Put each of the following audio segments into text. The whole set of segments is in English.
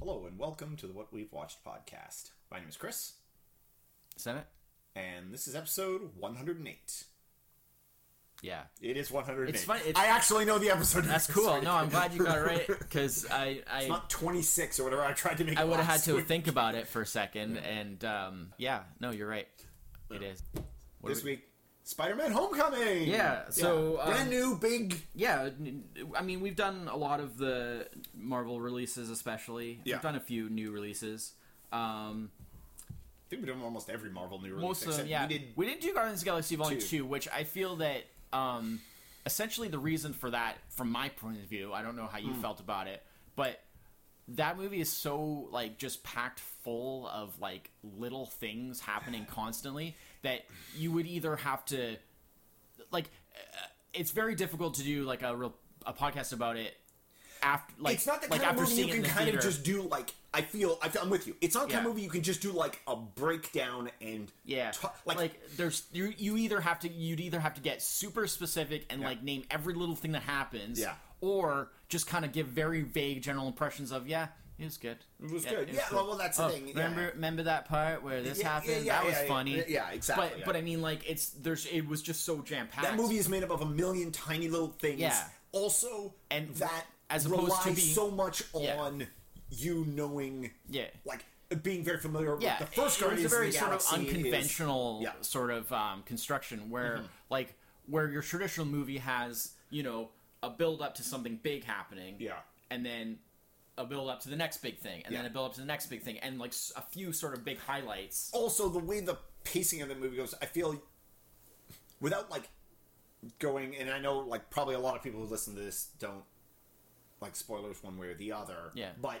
Hello and welcome to the What We've Watched podcast. My name is Chris, Is that it? and this is episode 108. Yeah. It is 108. It's it's- I actually know the episode. That's cool. No, I'm glad you got it right because I I, It's not 26 or whatever. I tried to make. I would have had to week. think about it for a second, and um, yeah, no, you're right. It is. What this we- week. Spider-Man: Homecoming. Yeah, so, um, brand new, big. Yeah, I mean, we've done a lot of the Marvel releases, especially. Yeah. We've done a few new releases. Um, I think we've done almost every Marvel new release. most of them, except yeah. We did. do Guardians of the Galaxy Volume two. 2, which I feel that um, essentially the reason for that, from my point of view, I don't know how you Hmm. felt about it, but that movie is so, like, just packed full of, like, little things happening constantly that you would either have to, like, uh, it's very difficult to do, like, a real a podcast about it after, like, it's not the like kind of movie you can kind theater. of just do like. I feel. I I'm with you. It's not the kind of movie you can just do like a breakdown and Yeah, ta- like, there's you you either have to you'd either have to get super specific and like name every little thing that happens, Yeah. or just kind of give very vague general impressions of yeah, it was good, It was good. Yeah, cool. well, that's the Oh, thing, yeah. Remember remember that part where this Yeah, yeah, happened? yeah, that was yeah, yeah. funny. Yeah, exactly, But yeah. but I mean like it's there's it was just so jam packed. That movie is made up of a million tiny little things. Yeah. Also, And that as opposed to relies being- so much Yeah. on you knowing, Yeah. like being very familiar yeah, with the first it was Guardians a very of the sort of is- unconventional Yeah. sort of um, construction where Mm-hmm. like where your traditional movie has you know a build up to something big happening Yeah. and then a build up to the next big thing and then a build up to the next big thing and like a few sort of big highlights also the way the pacing of the movie goes, I feel without like going, and I know like probably a lot of people who listen to this don't like spoilers one way or the other. Yeah. But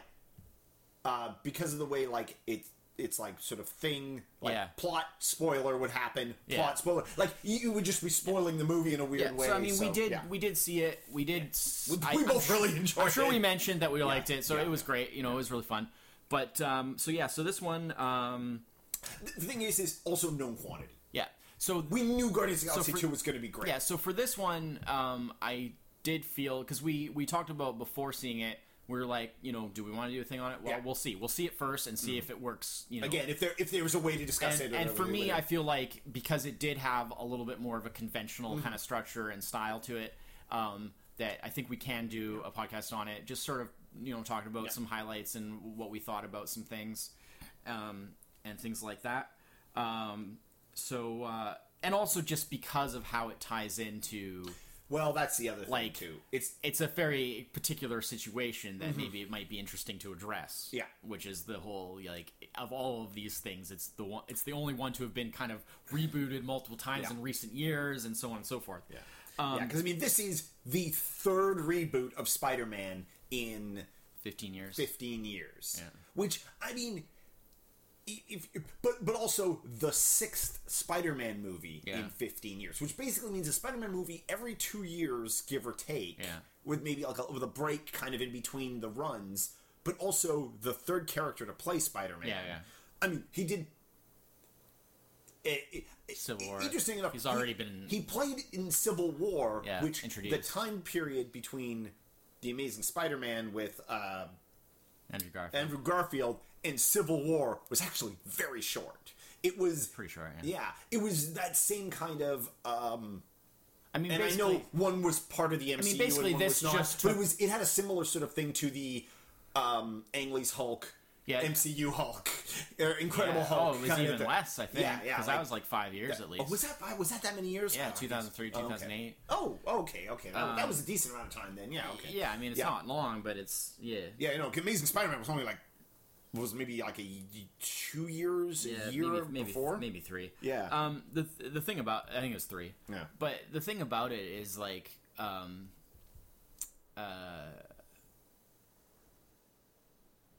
uh, because of the way like it it's like sort of thing like Yeah. plot spoiler would happen Yeah. plot spoiler like you, would just be spoiling the movie in a weird yeah, way so I mean, we did yeah. we did see it. We did. We- I- we I'm both sure- really enjoyed I'm sure it. we mentioned that we liked it, so yeah, it was great. You know, it was really fun. But um, so yeah, so this one, um, the thing is is also known quantity yeah. So we knew Guardians of the Galaxy for- 2 was going to be great Yeah, so for this one, um, I did feel because we we talked about before seeing it. We were like, you know, do we want to do a thing on it? Well, Yeah. we'll see. We'll see it first and see if it works. You know, again if there if there was a way to discuss and, it and for me, I feel like because it did have a little bit more of a conventional Mm-hmm. kind of structure and style to it, um, that I think we can do a podcast on it. Just sort of, you know, talking about some highlights and what we thought about some things, um, and things like that. Um, so, uh, and also just because of how it ties into well that's the other thing like too it's it's a very particular situation that maybe it might be interesting to address. Mm-hmm. Yeah. which is the whole like of all of these things, it's the one, it's the only one to have been kind of rebooted multiple times Yeah. in recent years, and so on and so forth. Yeah. Um, yeah, because I mean, this is the third reboot of Spider-Man in fifteen years. 15 years. Yeah. Which I mean, if, but but also the sixth Spider-Man movie Yeah. in 15 years, which basically means a Spider-Man movie every two years, give or take. Yeah. With maybe like a, with a break kind of in between the runs, but also the third character to play Spider-Man. Yeah, yeah. I mean, he did. It, it, Civil War. Interesting enough, He's already he- been- He played in Civil War, Yeah, which introduced. the time period between the Amazing Spider-Man with uh, Andrew Garfield. Andrew Garfield and Civil War was actually very short. It was Pretty sure. Yeah. yeah, it was that same kind of. Um, I mean, and I know one was part of the MCU. basically and one this was not, just but it was it had a similar sort of thing to the um, Ang Lee's Hulk, Yeah. MCU Hulk, or Incredible yeah. Hulk. Oh, it was even less, I think. Yeah, yeah, Because like- that was like five years at least. Oh, was that was that that many years? Yeah, Oh, I guess- 2003, oh, okay. 2008. Oh, okay, okay. That, that Um, was a decent amount of time then. Yeah, okay. Yeah, I mean, it's Yeah. not long, but it's yeah. Yeah, you know, Amazing Spider-Man was only like was maybe like a two years, Yeah, a year maybe, maybe, before. maybe three. Yeah. Um, the the thing about I think it was three. Yeah. But the thing about it is like, um, uh,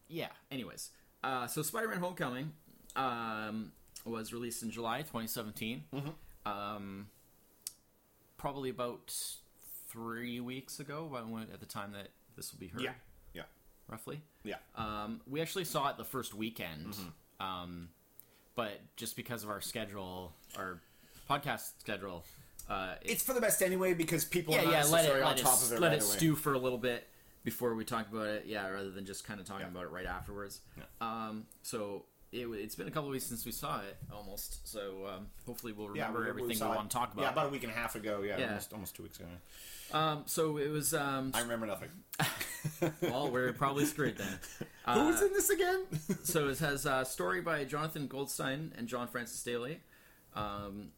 yeah. Anyways, uh, so Spider-Man: Homecoming, um, was released in July 2017. Mm-hmm. Um, probably about three weeks ago, when- at the time that this will be heard. Yeah, yeah, Roughly. yeah. Um, we actually saw it the first weekend, um, but just because of our schedule, our podcast schedule, uh, it- It's for the best anyway because people yeah, are not yeah, let it necessarily let on it, top of it let right it away. stew for a little bit, before we talk about it. Yeah, rather than just kind of talking Yeah. about it right afterwards. Yeah. Um, so it, it's been a couple of weeks since we saw it, almost. So um, hopefully we'll remember we- we everything we, it- want to talk about. Yeah, about a week and a half ago. Yeah, Yeah. Almost, almost two weeks ago. um, so it was. Um, I remember nothing. well, we're probably screwed then. Who's in this again? so it has a story by Jonathan Goldstein and John Francis Daly. Um,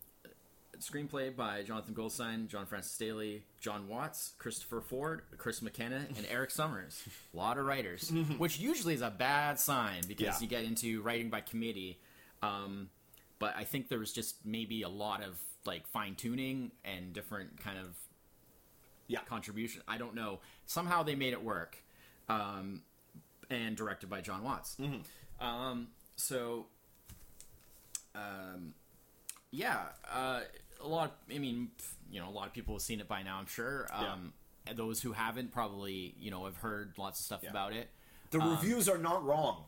screenplay by Jonathan Goldstein, John Francis Daly, John Watts, Christopher Ford, Chris McKenna, and Erik Sommers. A lot of writers, which usually is a bad sign because Yeah. you get into writing by committee. Um, but I think there was just maybe a lot of like fine tuning and different kind of yeah. contribution. I don't know. Somehow they made it work. Um, and directed by John Watts. Um, so, um, yeah, uh, a lot. I mean, you know, a lot of people have seen it by now. I'm sure. Um, and Those who haven't probably, you know, have heard lots of stuff about it. The reviews are not wrong.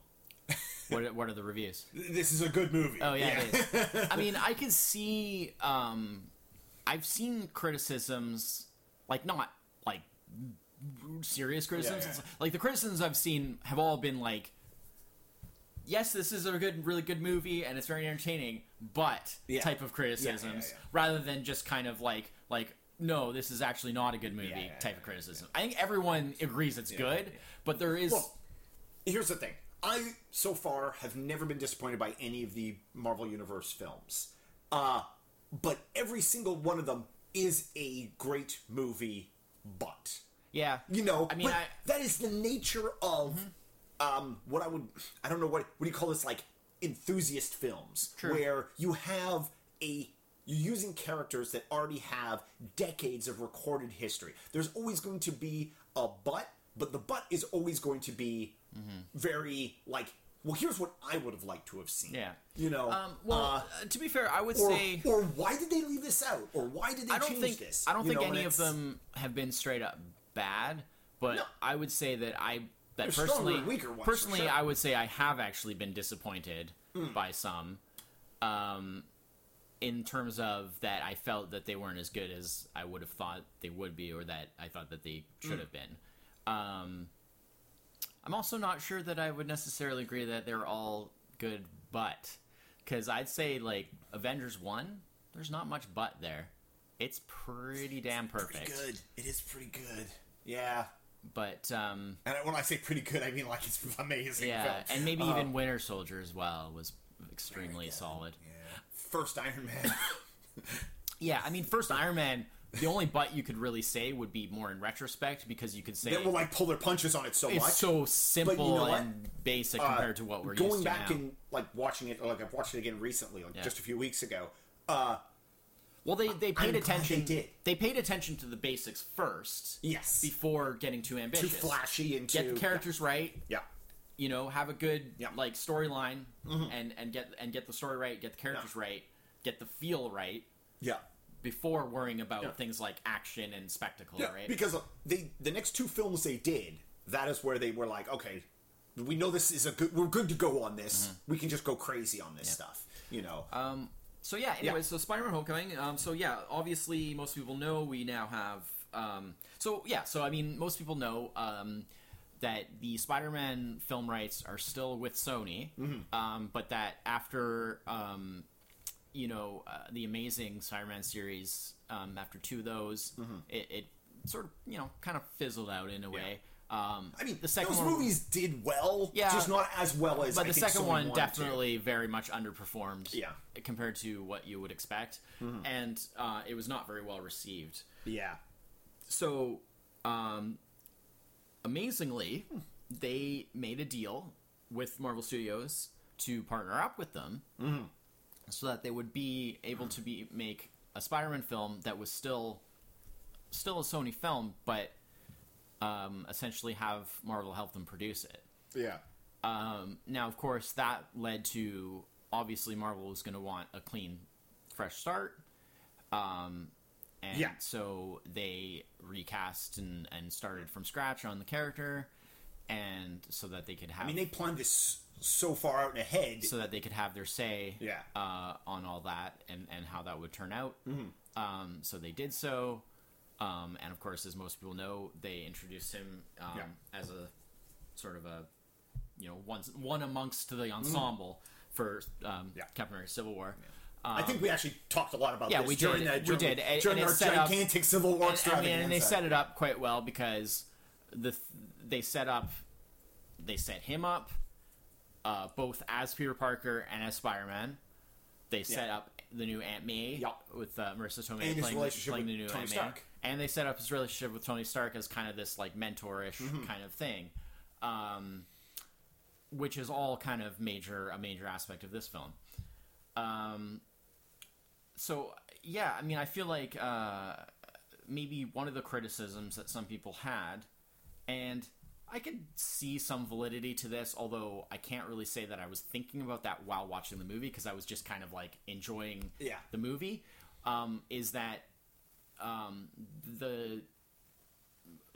What, are- what are the reviews? This is a good movie. Oh yeah, it is. I mean, I can see. Um, I've seen criticisms, like not like serious criticisms. yeah. It's Like the criticisms I've seen have all been like, yes, this is a good, really good movie, and it's very entertaining, but Yeah. type of criticisms, yeah. rather than just kind of like like. No, this is actually not a good movie. yeah, type yeah, of criticism. I think everyone agrees it's good, but there is Well, here's the thing. I so far have never been disappointed by any of the Marvel Universe films. Uh, but every single one of them is a great movie, but yeah. you know, I mean, I- that is the nature of um, what I would I don't know what what do you call this like enthusiast films True. where you have a you're using characters that already have decades of recorded history. There's always going to be a but, but the but is always going to be Mm-hmm. very like well here's what I would have liked to have seen. Yeah. You know. Um, well, uh, uh, to be fair, I would or, say or why did they leave this out? Or why did they I don't change think this? I don't You think know, any of them have been straight up bad, but No. I would say that I that There's personally weaker ones, personally sure. I would say I have actually been disappointed by some um in terms of that I felt that they weren't as good as I would have thought they would be or that I thought that they should have been. Um I'm also not sure that I would necessarily agree that they're all good, but because I'd say like Avengers one, there's not much but there. It's pretty damn perfect. pretty good. It is pretty good. Yeah. But um, And when I say pretty good, I mean like it's amazing. yeah, film. and maybe Uh, even Winter Soldier as well was extremely solid. yeah. First Iron Man. Yeah, I mean, first Iron Man. The only but you could really say would be more in retrospect because you could say they will like pull their punches on it so it's much. so simple know what? and basic Uh, compared to what we're going used to back now. and like watching it. Like I've watched it again recently, like Yeah. just a few weeks ago. Uh, Well, they they I'm paid attention. they did. paid attention to the basics first. Yes. Before getting too ambitious, too flashy and too Get the characters right. Yeah. You know, have a good Yeah. Mm-hmm. like storyline, and and get and get the story right, get the characters right, get the feel right Yeah. before worrying about Yeah. things like action and spectacle. Yeah. right? Because uh, they the next two films they did, that is where they were like, okay, we know this is a good. We're good to go on this. We can just go crazy on this stuff. You know. Mm-hmm. Um, so yeah, anyway, so Spider-Man: Homecoming. Um, so yeah, obviously most people know we now have. Um, so yeah, so I mean, most people know um, that the Spider-Man film rights are still with Sony, um, but that after um, you know uh, the Amazing Spider-Man series, um, after two of those, it, it sort of you know kind of fizzled out in a way. Um, I mean, the second those one, movies did well, Yeah. just not as well as. but I the second one wanted to. definitely very much underperformed Yeah. Mm-hmm. compared to what you would expect and uh, it was not very well received Yeah. so um, amazingly they made a deal with marvel studios to partner up with them Mm-hmm. so that they would be able to be make a spider-man film that was still still a sony film but um, essentially have marvel help them produce it Yeah. um, now, of course, that led to obviously Marvel was going to want a clean, fresh start. Um, and Yeah. so they recast and, and started from scratch on the character, and so that they could have I mean, they planned this so far out ahead. so that they could have their say Yeah. uh, on all that and, and how that would turn out. Mm-hmm. Um, so they did so. Um, and of course, as most people know, they introduced him um, Yeah. as a sort of a you know one one amongst the ensemble for um, Yeah. Captain America: Civil War. I think we actually talked a lot about Yeah, this we during, did. that, We did. And- during and our set up- gigantic Civil War And, I mean, and they set it up quite well because the they set up they set him up uh, both as Peter Parker and as Spider Man. They set Yeah. up the new Aunt May Yeah. with uh, Marisa Tomei And playing, playing the new Tony Aunt May, Stark. And they set up his relationship with Tony Stark as kind of this like mentorish Mm-hmm. kind of thing, um, which is all kind of major a major aspect of this film. Um, so yeah, I mean, I feel like uh, maybe one of the criticisms that some people had, and I could see some validity to this, although I can't really say that I was thinking about that while watching the movie because I was just kind of like enjoying Yeah. the movie. Um, is that um, the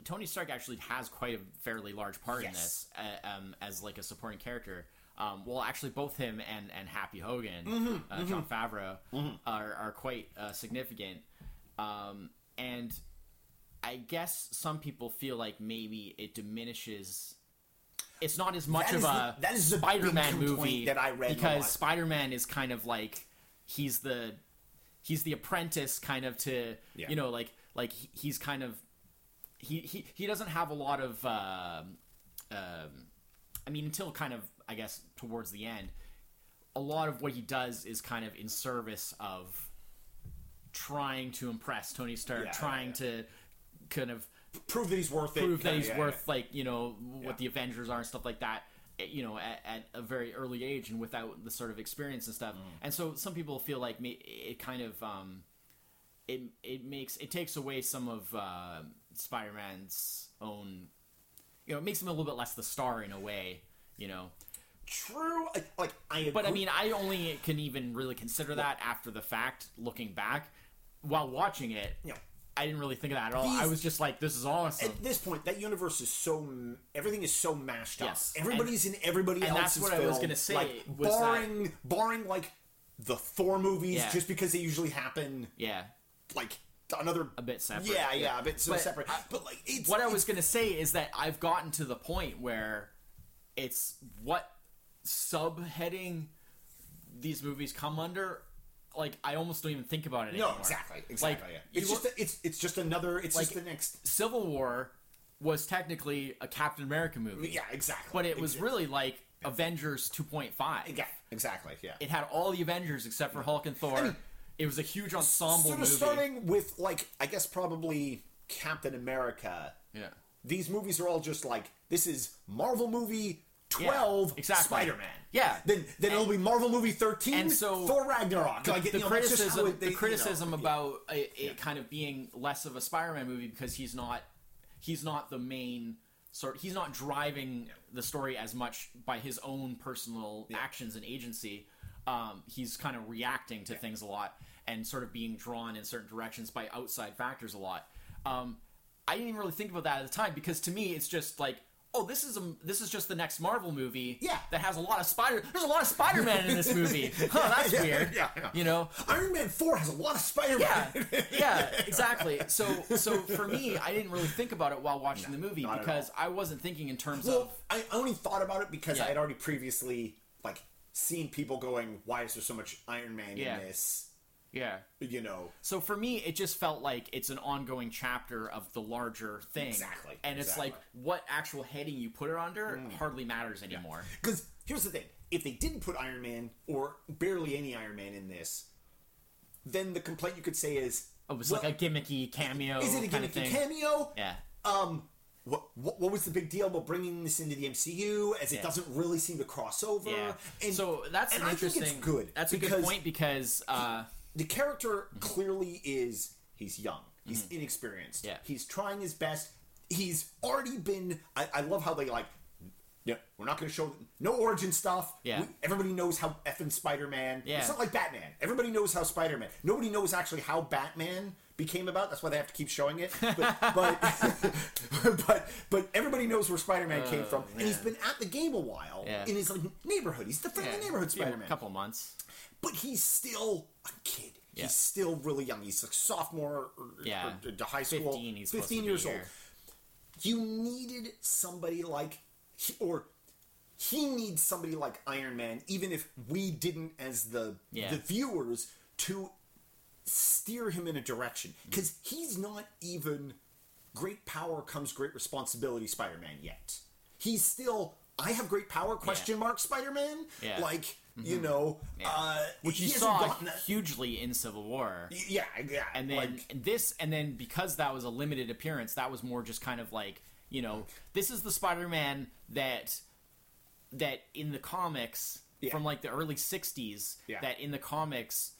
Tony Stark actually has quite a fairly large part in this uh, um, as like a supporting character. Um, well, actually, both him and, and Happy Hogan, Mm-hmm, uh, Jon Favreau, are, are quite uh, significant. Um, and I guess some people feel like maybe it diminishes. It's not as much That of is a the- that is the big Spider-Man movie that I read because. Spider-Man is kind of like he's the he's the apprentice kind of to Yeah. you know like like he's kind of he he, he doesn't have a lot of um, um, I mean until kind of I guess towards the end a lot of what he does is kind of in service of trying to impress Tony Stark Yeah, trying yeah. to kind of prove that he's worth it. prove that kinda, he's worth like you know what the Avengers are and stuff like that. You know, at, at a very early age and without the sort of experience and stuff. Mm. And so some people feel like me- it kind of um, it it makes it takes away some of uh, Spider-Man's own. You know, it makes him a little bit less the star in a way. You know, True. Like I. Agree. but I mean, I only can even really consider that after the fact, looking back. While watching it, know, I didn't really think of that at all. I was just like, "This is awesome." at this point, that universe is so everything is so mashed Yes. up. Everybody's in everybody and else's that's what I was gonna say, Like, was that- barring barring like the Thor movies, Yeah. just because they usually happen yeah, like another a bit separate. Yeah, yeah, a bit so But separate. I- but like, it's, what I was gonna say is that I've gotten to the point where it's what subheading these movies come under. Like I almost don't even think about it anymore. no, exactly, exactly. Like, yeah. It's just a, it's it's just another. It's Like- just the next. Civil War was technically a Captain America movie, Yeah, exactly. but it was Exa- really like Avengers 2.5. yeah, exactly. Yeah. It had all the Avengers except for Hulk and Thor. mean, it was a huge ensemble sort of movie. starting with like I guess probably Captain America. yeah. These movies are all just like this is Marvel movie twelve, exactly. Spider Man. Yeah. Then then it'll be Marvel movie thirteen, and so Thor Ragnarok. the, like, the know, criticism, it- they- the criticism yeah. about it, it kind of being less of a Spider-Man movie because he's not he's not the main sort he's not driving the story as much by his own personal actions and agency um, he's kind of reacting to things a lot and sort of being drawn in certain directions by outside factors a lot um, i didn't even really think about that at the time because to me it's just like oh this is a this is just the next marvel movie Yeah. that has a lot of spider there's a lot of spider-man in this movie huh that's Yeah, weird yeah, yeah. you know Iron Man four has a lot of Spider Man. yeah, yeah, exactly. So, so for me, I didn't really think about it while watching the movie because I wasn't thinking in terms Well, of I only thought about it because. I had already previously like seen people going, "Why is there so much Iron Man in this?" Yeah. You know, So for me, it just felt like it's an ongoing chapter of the larger thing. Exactly, And it's exactly. like what actual heading you put it under hardly matters anymore. because here's the thing: if they didn't put Iron Man or barely any Iron Man in this, then the complaint you could say is, It was well, like a gimmicky cameo. is it a gimmicky cameo? Yeah. Um, what, what what was the big deal about bringing this into the MCU? As it Yeah. doesn't really seem to cross over. Yeah. And, so that's and an I think interesting. good. That's a good point because uh, the character clearly is he's young he's inexperienced Mm-hmm. Yeah. he's trying his best he's already been i, I love how they like yeah we're not going to show no origin stuff Yeah. We- everybody knows how effing spider-man Yeah. it's not like batman everybody knows how spider-man nobody knows actually how batman became about that's why they have to keep showing it but but but, but everybody knows where spider-man came oh, from and he's been at the game a while Yeah. in his like neighborhood he's the friendly yeah, neighborhood spider-man a couple months. but he's still a kid. He's still really young. He's a sophomore or, Yeah. or to high school. 15, he's 15 years old. You needed somebody like, or he needs somebody like Iron Man, even if we didn't, as the Yeah. the viewers, to steer him in a direction because he's not even great power comes great responsibility Spider-Man yet. He's still I have great power question mark Spider-Man. Yeah. Mm-hmm. Like you know, Yeah. uh, which he you saw hugely in Civil War. Yeah, yeah, and then like, this and then because that was a limited appearance that was more just kind of like you know this is the spider-man that that in the comics Yeah. from like the early 60s Yeah. that in the comics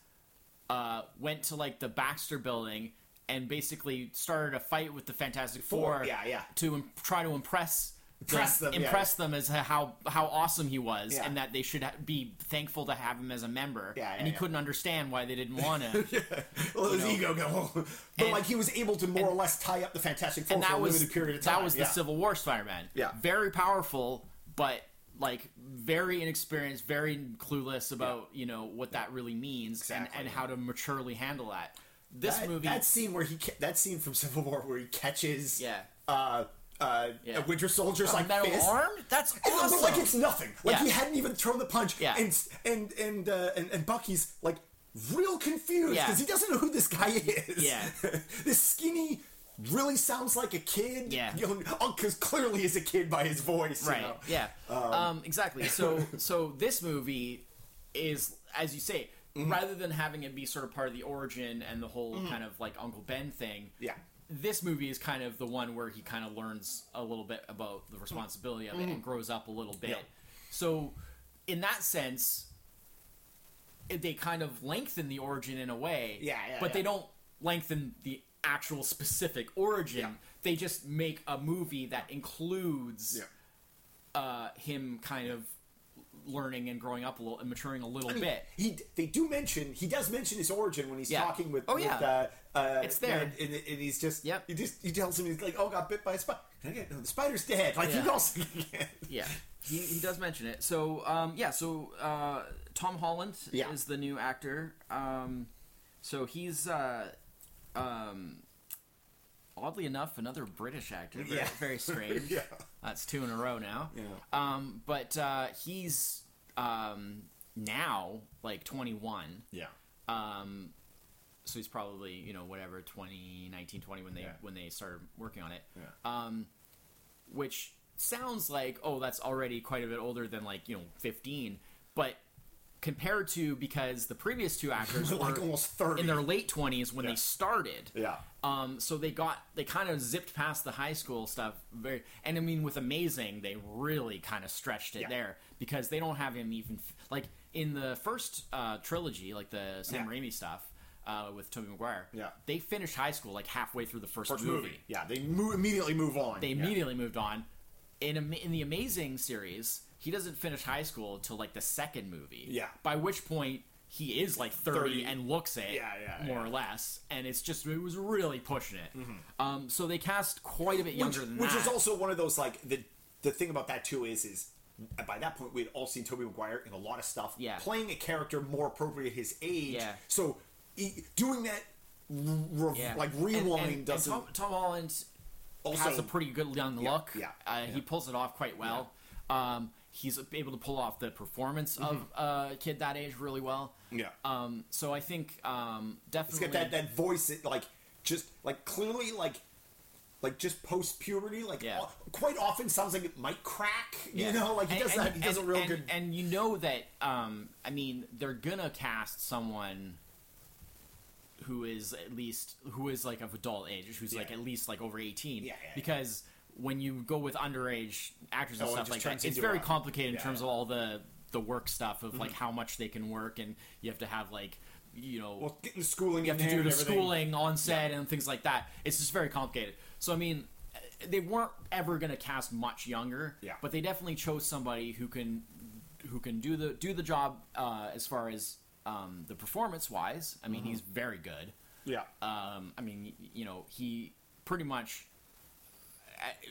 uh, went to like the baxter building and basically started a fight with the fantastic four, Four, yeah, yeah. to im- try to impress Impress them, yeah. them as how how awesome he was Yeah. and that they should ha- be thankful to have him as a member Yeah, and he couldn't understand why they didn't want to well, his know. ego go, but And- like he was able to more or less tie up the Fantastic Four and for a was limited period of time. that was the Civil War Spider-Man. Yeah. very powerful, but like very inexperienced, very clueless about you know what that really means Exactly. and, and how to maturely handle that. This that, movie, that scene where he ca- that scene from Civil War where he catches yeah, uh uh Yeah. a Winter Soldier's a like metal fist. arm. That's And it awesome. looked like it's nothing. Like Yeah. he hadn't even thrown the punch. Yeah. And and and uh, and, and Bucky's like real confused Yeah. because he doesn't know who this guy is. Yeah. this skinny really sounds like a kid. Yeah. You know, because clearly is a kid by his voice. you right? know. Yeah, um, exactly. So so this movie is, as you say. Mm-hmm. Rather than having it be sort of part of the origin and the whole kind of like Uncle Ben thing, Yeah. this movie is kind of the one where he kind of learns a little bit about the responsibility of it and grows up a little bit. Mm-hmm. Yeah. So, in that sense, they kind of lengthen the origin in a way. Yeah, yeah, But they don't lengthen the actual specific origin. Yeah. They just make a movie that includes Yeah. uh, him kind of learning and growing up a little and maturing a little I mean, bit. He they do mention he does mention his origin when he's Yeah. talking with. Oh, with, yeah. uh, uh, It's there. and, and, and he's just. Yep. He just he tells him he's like, oh, got bit by a spider. No, the spider's dead. Like Yeah. he also. Yeah, he, he does mention it. So um, yeah, so uh, Tom Holland Yeah. is the new actor. Um, so he's uh, um, oddly enough another British actor. Very, Yeah. very strange. Yeah. That's two in a row now. Yeah. Um, but uh, he's um, now like 21. yeah. Um, so he's probably you know whatever 2019 20 when they Yeah. when they started working on it Yeah. um, which sounds like oh that's already quite a bit older than like you know 15 but compared to because the previous two actors like were almost thirty. in their late 20s when Yeah. they started Yeah. um, so they got they kind of zipped past the high school stuff very, and I mean with Amazing they really kind of stretched it Yeah. there because they don't have him even like in the first uh, trilogy, like the Sam Yeah. Raimi stuff uh, with Tobey Maguire. Yeah. they finished high school like halfway through the first, First movie. movie. Yeah. They mo- immediately move on. They immediately moved on. In in the Amazing series, he doesn't finish high school until like the second movie. Yeah. By which point he is like 30, 30. and looks it Yeah, yeah, more yeah. Mm-hmm. or less and it's just it was really pushing it um, so they cast quite a bit younger which, than which that is also one of those like the the thing about that too is is by that point we had all seen Tobey Maguire in a lot of stuff Yeah. playing a character more appropriate his age Yeah. so he, doing that yeah. like rewind and, and doesn't Tom, Tom Holland also has a pretty good young look. yeah, uh, yeah. He pulls it off quite well. Um, he's able to pull off the performance of a kid that age really well. Mm-hmm. yeah Um, so I think um, He's definitely got that that voice that like just like clearly like like just post puberty like Yeah. quite often sounds like it might crack you Yeah. know like he does and- that he does and- a real and- good And you know that um, I mean they're gonna cast someone who is at least who is like of adult age, who's like at least like over eighteen. Yeah, yeah, yeah. because when you go with underage actors and Oh, stuff like that, it's very complicated in terms yeah. Mm-hmm. of all the the work stuff of like how much they can work, and you have to have like you know well getting the schooling you have to do the schooling on set and things like that. It's just very complicated. So I mean, they weren't ever going to cast much younger. Yeah. But they definitely chose somebody who can who can do the do the job uh, as far as um, the performance wise. I mean, he's very good. yeah Um, I mean, you know, he pretty much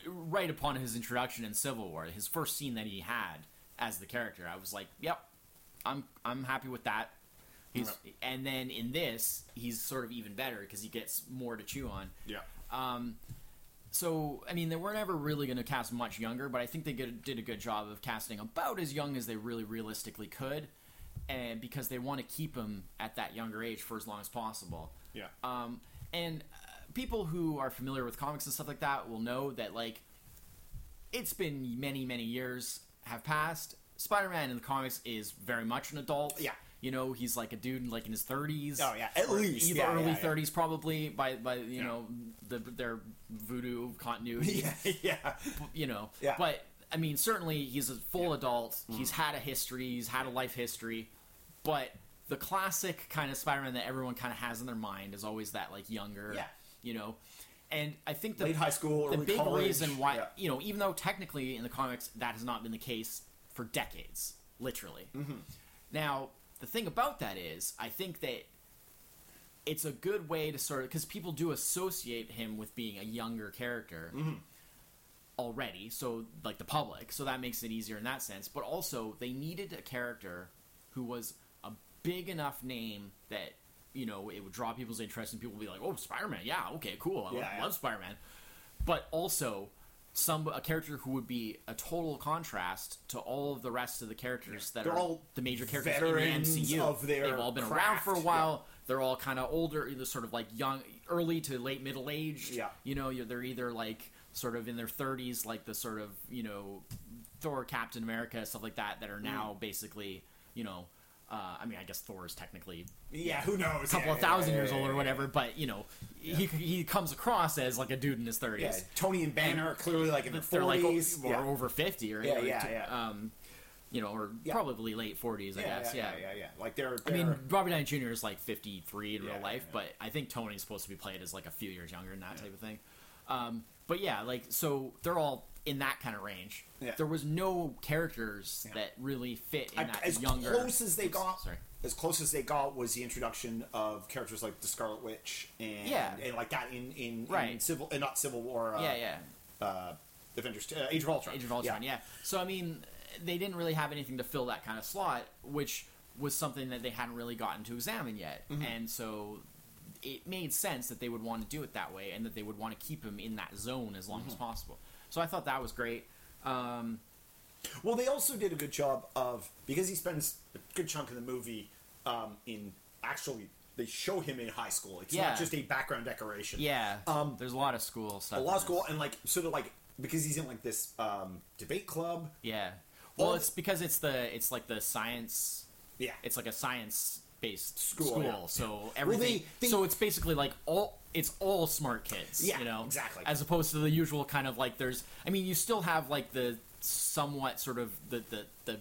right upon his introduction in Civil War, his first scene that he had as the character, I was like, "Yep, I'm I'm happy with that." He's and then in this, he's sort of even better because he gets more to chew on. Yeah. Um, so I mean, they weren't ever really going to cast much younger, but I think they did a good job of casting about as young as they really realistically could, and because they want to keep him at that younger age for as long as possible. Yeah. Um, and people who are familiar with comics and stuff like that will know that like it's been many many years have passed. Spider-Man in the comics is very much an adult. Yeah. You know, he's like a dude like in his 30s. Oh, yeah, at least. Yeah, early yeah, yeah. 30s probably by by you know the, their voodoo continuity yeah. Yeah. you know. Yeah. Mm. But I mean, certainly he's a full adult. He's had a history. He's had a life history. But the classic kind of Spider-Man that everyone kind of has in their mind is always that like younger, Yeah. You know. And I think the Late high school, the big college, reason why yeah. you know, even though technically in the comics that has not been the case for decades, literally. Mm-hmm. Now the thing about that is, I think that it's a good way to sort of because people do associate him with being a younger character Mm-hmm. already so like the public so that makes it easier in that sense but also they needed a character who was a big enough name that you know it would draw people's interest and people would be like oh spider-man yeah okay cool i Yeah, love, yeah. love spider-man but also some a character who would be a total contrast to all of the rest of the characters that They're are all the major characters veterans in the MCU. of their They've all been around for a yeah. while. They're all kind of older, either sort of like young, early to late middle aged. Yeah. You know, you're- they're either like sort of in their 30s, like the sort of you know Thor, Captain America, stuff like that, that are now Mm. basically you know. Uh, I mean, I guess Thor is technically Yeah. Who knows? a couple Yeah, of thousand yeah, years yeah, old or whatever, but you know, he he comes across as like a dude in his 30s. Yeah. Tony and Banner are clearly like in their They're like forties. or over 50 or Yeah, like, yeah, t- yeah. um, you know, or Yeah. probably late 40s, I yeah, guess. yeah, yeah, yeah, yeah. Like they're. I mean, Robert Downey Jr. is like 53 in Yeah, real life, yeah. but I think Tony's supposed to be played as like a few years younger and that type of thing. Um, but yeah, like so they're all in that kind of range. Yeah. There was no characters Yeah. that really fit in I- that as younger. close as they got. Sorry. As close as they got was the introduction of characters like the Scarlet Witch and Yeah. and like that in in, in Civil and not Civil War. Uh, yeah, yeah. Uh, Avengers, uh, Age of Ultron. Age of Ultron, yeah. So I mean, they didn't really have anything to fill that kind of slot, which was something that they hadn't really gotten to examine yet, Mm-hmm. and so it made sense that they would want to do it that way, and that they would want to keep him in that zone as long as Mm-hmm. possible. So I thought that was great. Um, Well, they also did a good job of because he spends a good chunk of the movie um, in actually they show him in high school. It's Yeah. not just a background decoration. yeah, Um, there's a lot of school stuff. a law this. school and like sort of like because he's in like this um, debate club. Yeah. Well, it's because it's the it's like the science. Yeah, It's like a science based School, school, yeah. so everything. they- so it's basically like all it's all smart kids. Yeah, you know exactly. As opposed to the usual kind of like there's. I mean, you still have like the somewhat sort of the the the,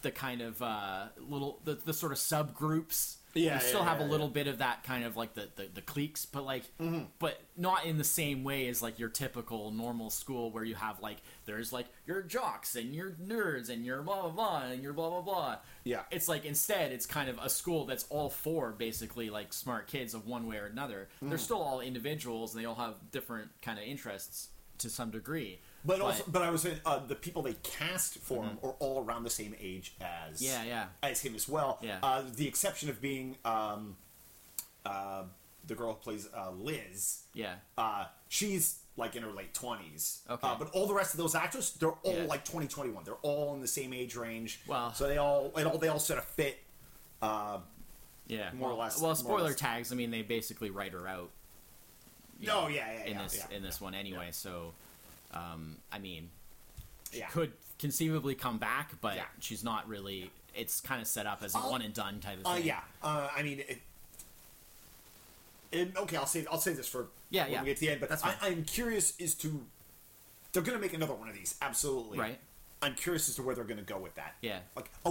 the kind of uh, little the, the sort of subgroups. Yeah, you still yeah, have yeah, a little yeah. bit of that kind of like the, the, the cliques, but like, Mm-hmm. but not in the same way as like your typical normal school where you have like there's like your jocks and your nerds and your blah blah blah and your blah blah blah. Yeah. it's like instead it's kind of a school that's all for basically like smart kids of one way or another. Mm. They're still all individuals and they all have different kind of interests to some degree. But, also, but I was saying uh, the people they cast for him are all around the same age as Mm-hmm. Yeah, yeah. as him as well. Yeah. Uh, the exception of being um, uh, the girl who plays uh, Liz. yeah, Uh, she's like in her late twenties. Okay. Uh, but all the rest of those actors, they're all Yeah. like 20, 21. They're all in the same age range. Well- so they all, and all they all sort of fit. Uh, yeah, More or less- Well, spoiler less. tags. I mean, they basically write her out. Oh, know, yeah, yeah, in yeah, this yeah, in this one anyway. So, um, I mean, she yeah. could conceivably come back, but Yeah. she's not really. It's kind of set up as a Uh, one and done type of Uh, thing. yeah. Uh, I mean, it, and okay, I'll say I'll say this for Yeah, when yeah. we get to the end. But That's I, fine. I'm curious as to they're going to make another one of these. Absolutely. Right. I'm curious as to where they're going to go with that. Yeah. Like a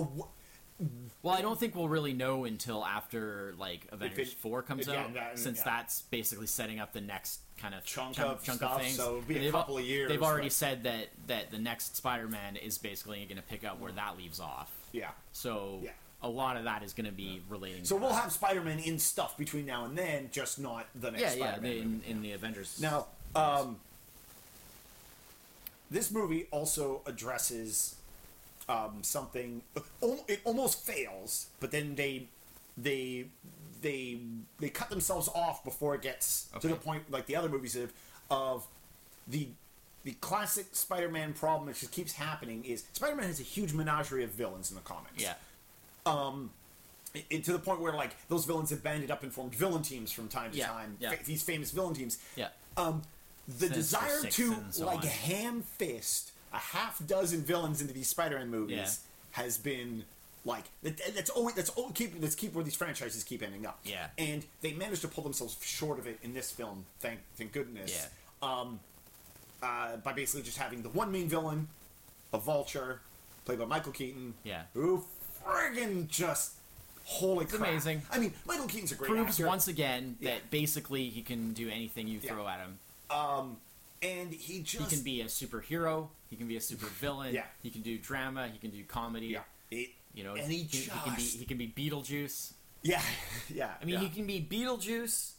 Well, I don't think we'll really know until after like Avengers it- Four comes yeah, out, that- since yeah. that's basically setting up the next kind of Chunk of stuff, things. so it'll be a And they've al- of years, They've already but- said that that the next Spider-Man is basically going to pick up where that leaves off. yeah. So Yeah. a lot of that is going to be relating. So we'll that. have Spider-Man in stuff between now and then, just not the next yeah, yeah, Spider-Man. movie. in, in the Avengers. Now, um, this movie also addresses um, something. It almost fails, but then they they they they cut themselves off before it gets to the point like the other movies have of the the classic Spider-Man problem that just keeps happening is Spider-Man has a huge menagerie of villains in the comics. Yeah. it, to the point where like those villains have banded up and formed villain teams from time to Yeah, time. yeah. Fa- these famous villain teams. Yeah. Um, the Sinister desire to so like on. ham fist a half dozen villains into these Spider-Man movies Yeah. has been like that, that's always that's all keep that's keep where these franchises keep ending up. Yeah. and they managed to pull themselves short of it in this film. Thank thank goodness. Yeah. Um, uh, by basically just having the one main villain, a vulture, played by Michael Keaton. Yeah. Who friggin' just holy It's crap. amazing. I mean, Michael Keaton's a great Proves actor. once again that Yeah. basically he can do anything you Yeah. throw at him. And he just He can be a superhero. He can be a super villain. Yeah. He can do drama. He can do comedy. yeah. It, You know, and he, he, just he can be he can be Beetlejuice. yeah yeah. I mean, yeah. he can be Beetlejuice,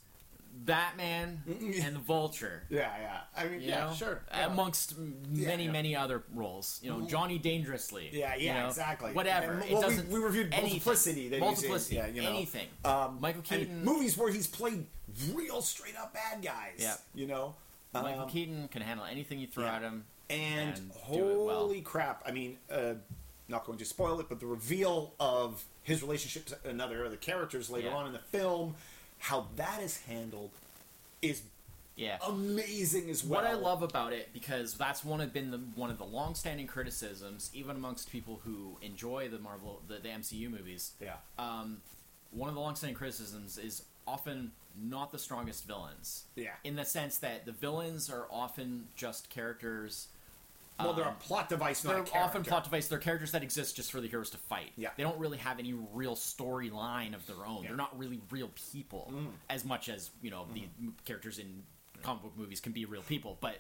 Batman, and the Vulture. yeah yeah. I mean You yeah know, sure yeah. amongst many yeah. many other roles. You know, Johnny Dangerously. Yeah, you yeah, know, exactly. Whatever. And, it well, we- doesn't. we reviewed anything. Multiplicity that Multiplicity. yeah, you know. anything. Um, Michael Keaton. movies where he's played real straight up bad guys. Yeah. you know. Michael Um, Keaton can handle anything you throw yeah. at him. and, and it well. holy crap! I mean, uh, not going to spoil it, but the reveal of his relationship to another of the characters later Yeah. on in the film, how that is handled, is Yeah. amazing as well. What I love about it, because that's one of been the one of the long-standing criticisms, even amongst people who enjoy the Marvel, the, the MCU movies. yeah, Um, one of the long-standing criticisms is often not the strongest villains. Yeah. In the sense that the villains are often just characters. well, they're a um, plot device, not They're often plot device. They're characters that exist just for the heroes to fight. Yeah. They don't really have any real storyline of their own. Yeah. Mm. They're not really real people as much as you know the characters in comic book movies can be real people. But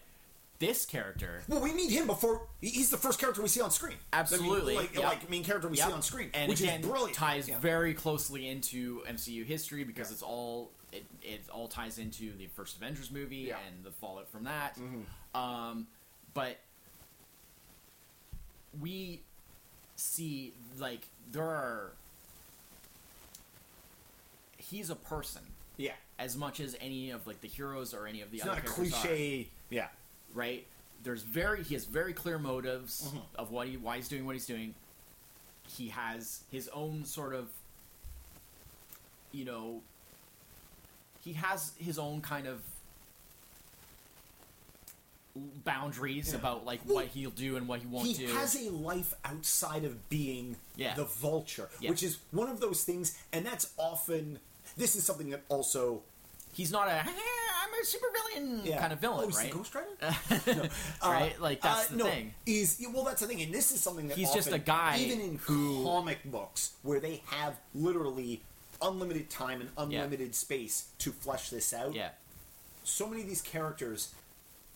this character, Well, we meet him before he's the first character we see on screen. Absolutely. I mean, like, Yep. like main character we Yep. see on screen, and which again is brilliant. ties Yeah. very closely into MCU history because Yeah. it's all it, it all ties into the first Avengers movie Yeah. Mm-hmm. and the fallout from that. Um, but we see like there are he's a person yeah. as much as any of like the heroes or any of the It's other not a characters are cliche. Yeah. right? There's very he has very clear motives Mm-hmm. of what he why he's doing what he's doing. He has his own sort of you know he has his own kind of boundaries Yeah. about like what he'll do and what he won't he do. He has a life outside of being Yeah. the vulture, Yeah. which is one of those things, and that's often. This is something that also he's not a "Eh, I'm a supervillain yeah. kind of villain, oh, he's right? Ghost Rider? right? Like that's Uh, the no, thing. Is well, that's the thing, and this is something that He's just a guy even in who- comic books where they have literally unlimited time and unlimited space to flesh this out. Yeah. so many of these characters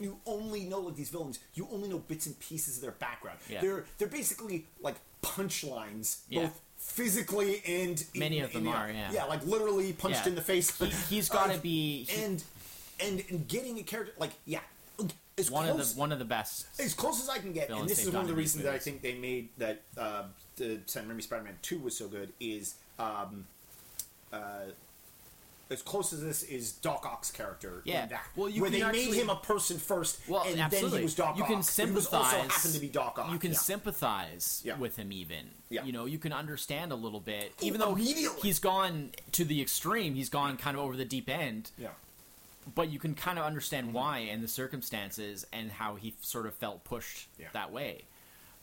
you only know like these villains you only know bits and pieces of their background Yeah. they're they're basically like punchlines Yeah. both physically and Many in- of them in are, yeah. yeah like literally punched Yeah. in the face He, he's got to be he- and, and and getting a character like yeah as one close, of the one of the best. as close as I can get, and this is one of the reasons that I think they made that uh, the Sam Raimi Spider-Man Two was so good is um, uh, as close as this is Doc Ock's character. Yeah. in that, Well, you where they actually- made him a person first, Well, and absolutely. then he was Doc you Ock. can but sympathize. also happened to be Doc Ock. You can yeah. sympathize Yeah. with him, even. Yeah. You know, you can understand a little bit, Oh, even though he's gone to the extreme. He's gone kind of over the deep end. yeah. But you can kind of understand Mm-hmm. why and the circumstances and how he sort of felt pushed Yeah. that way.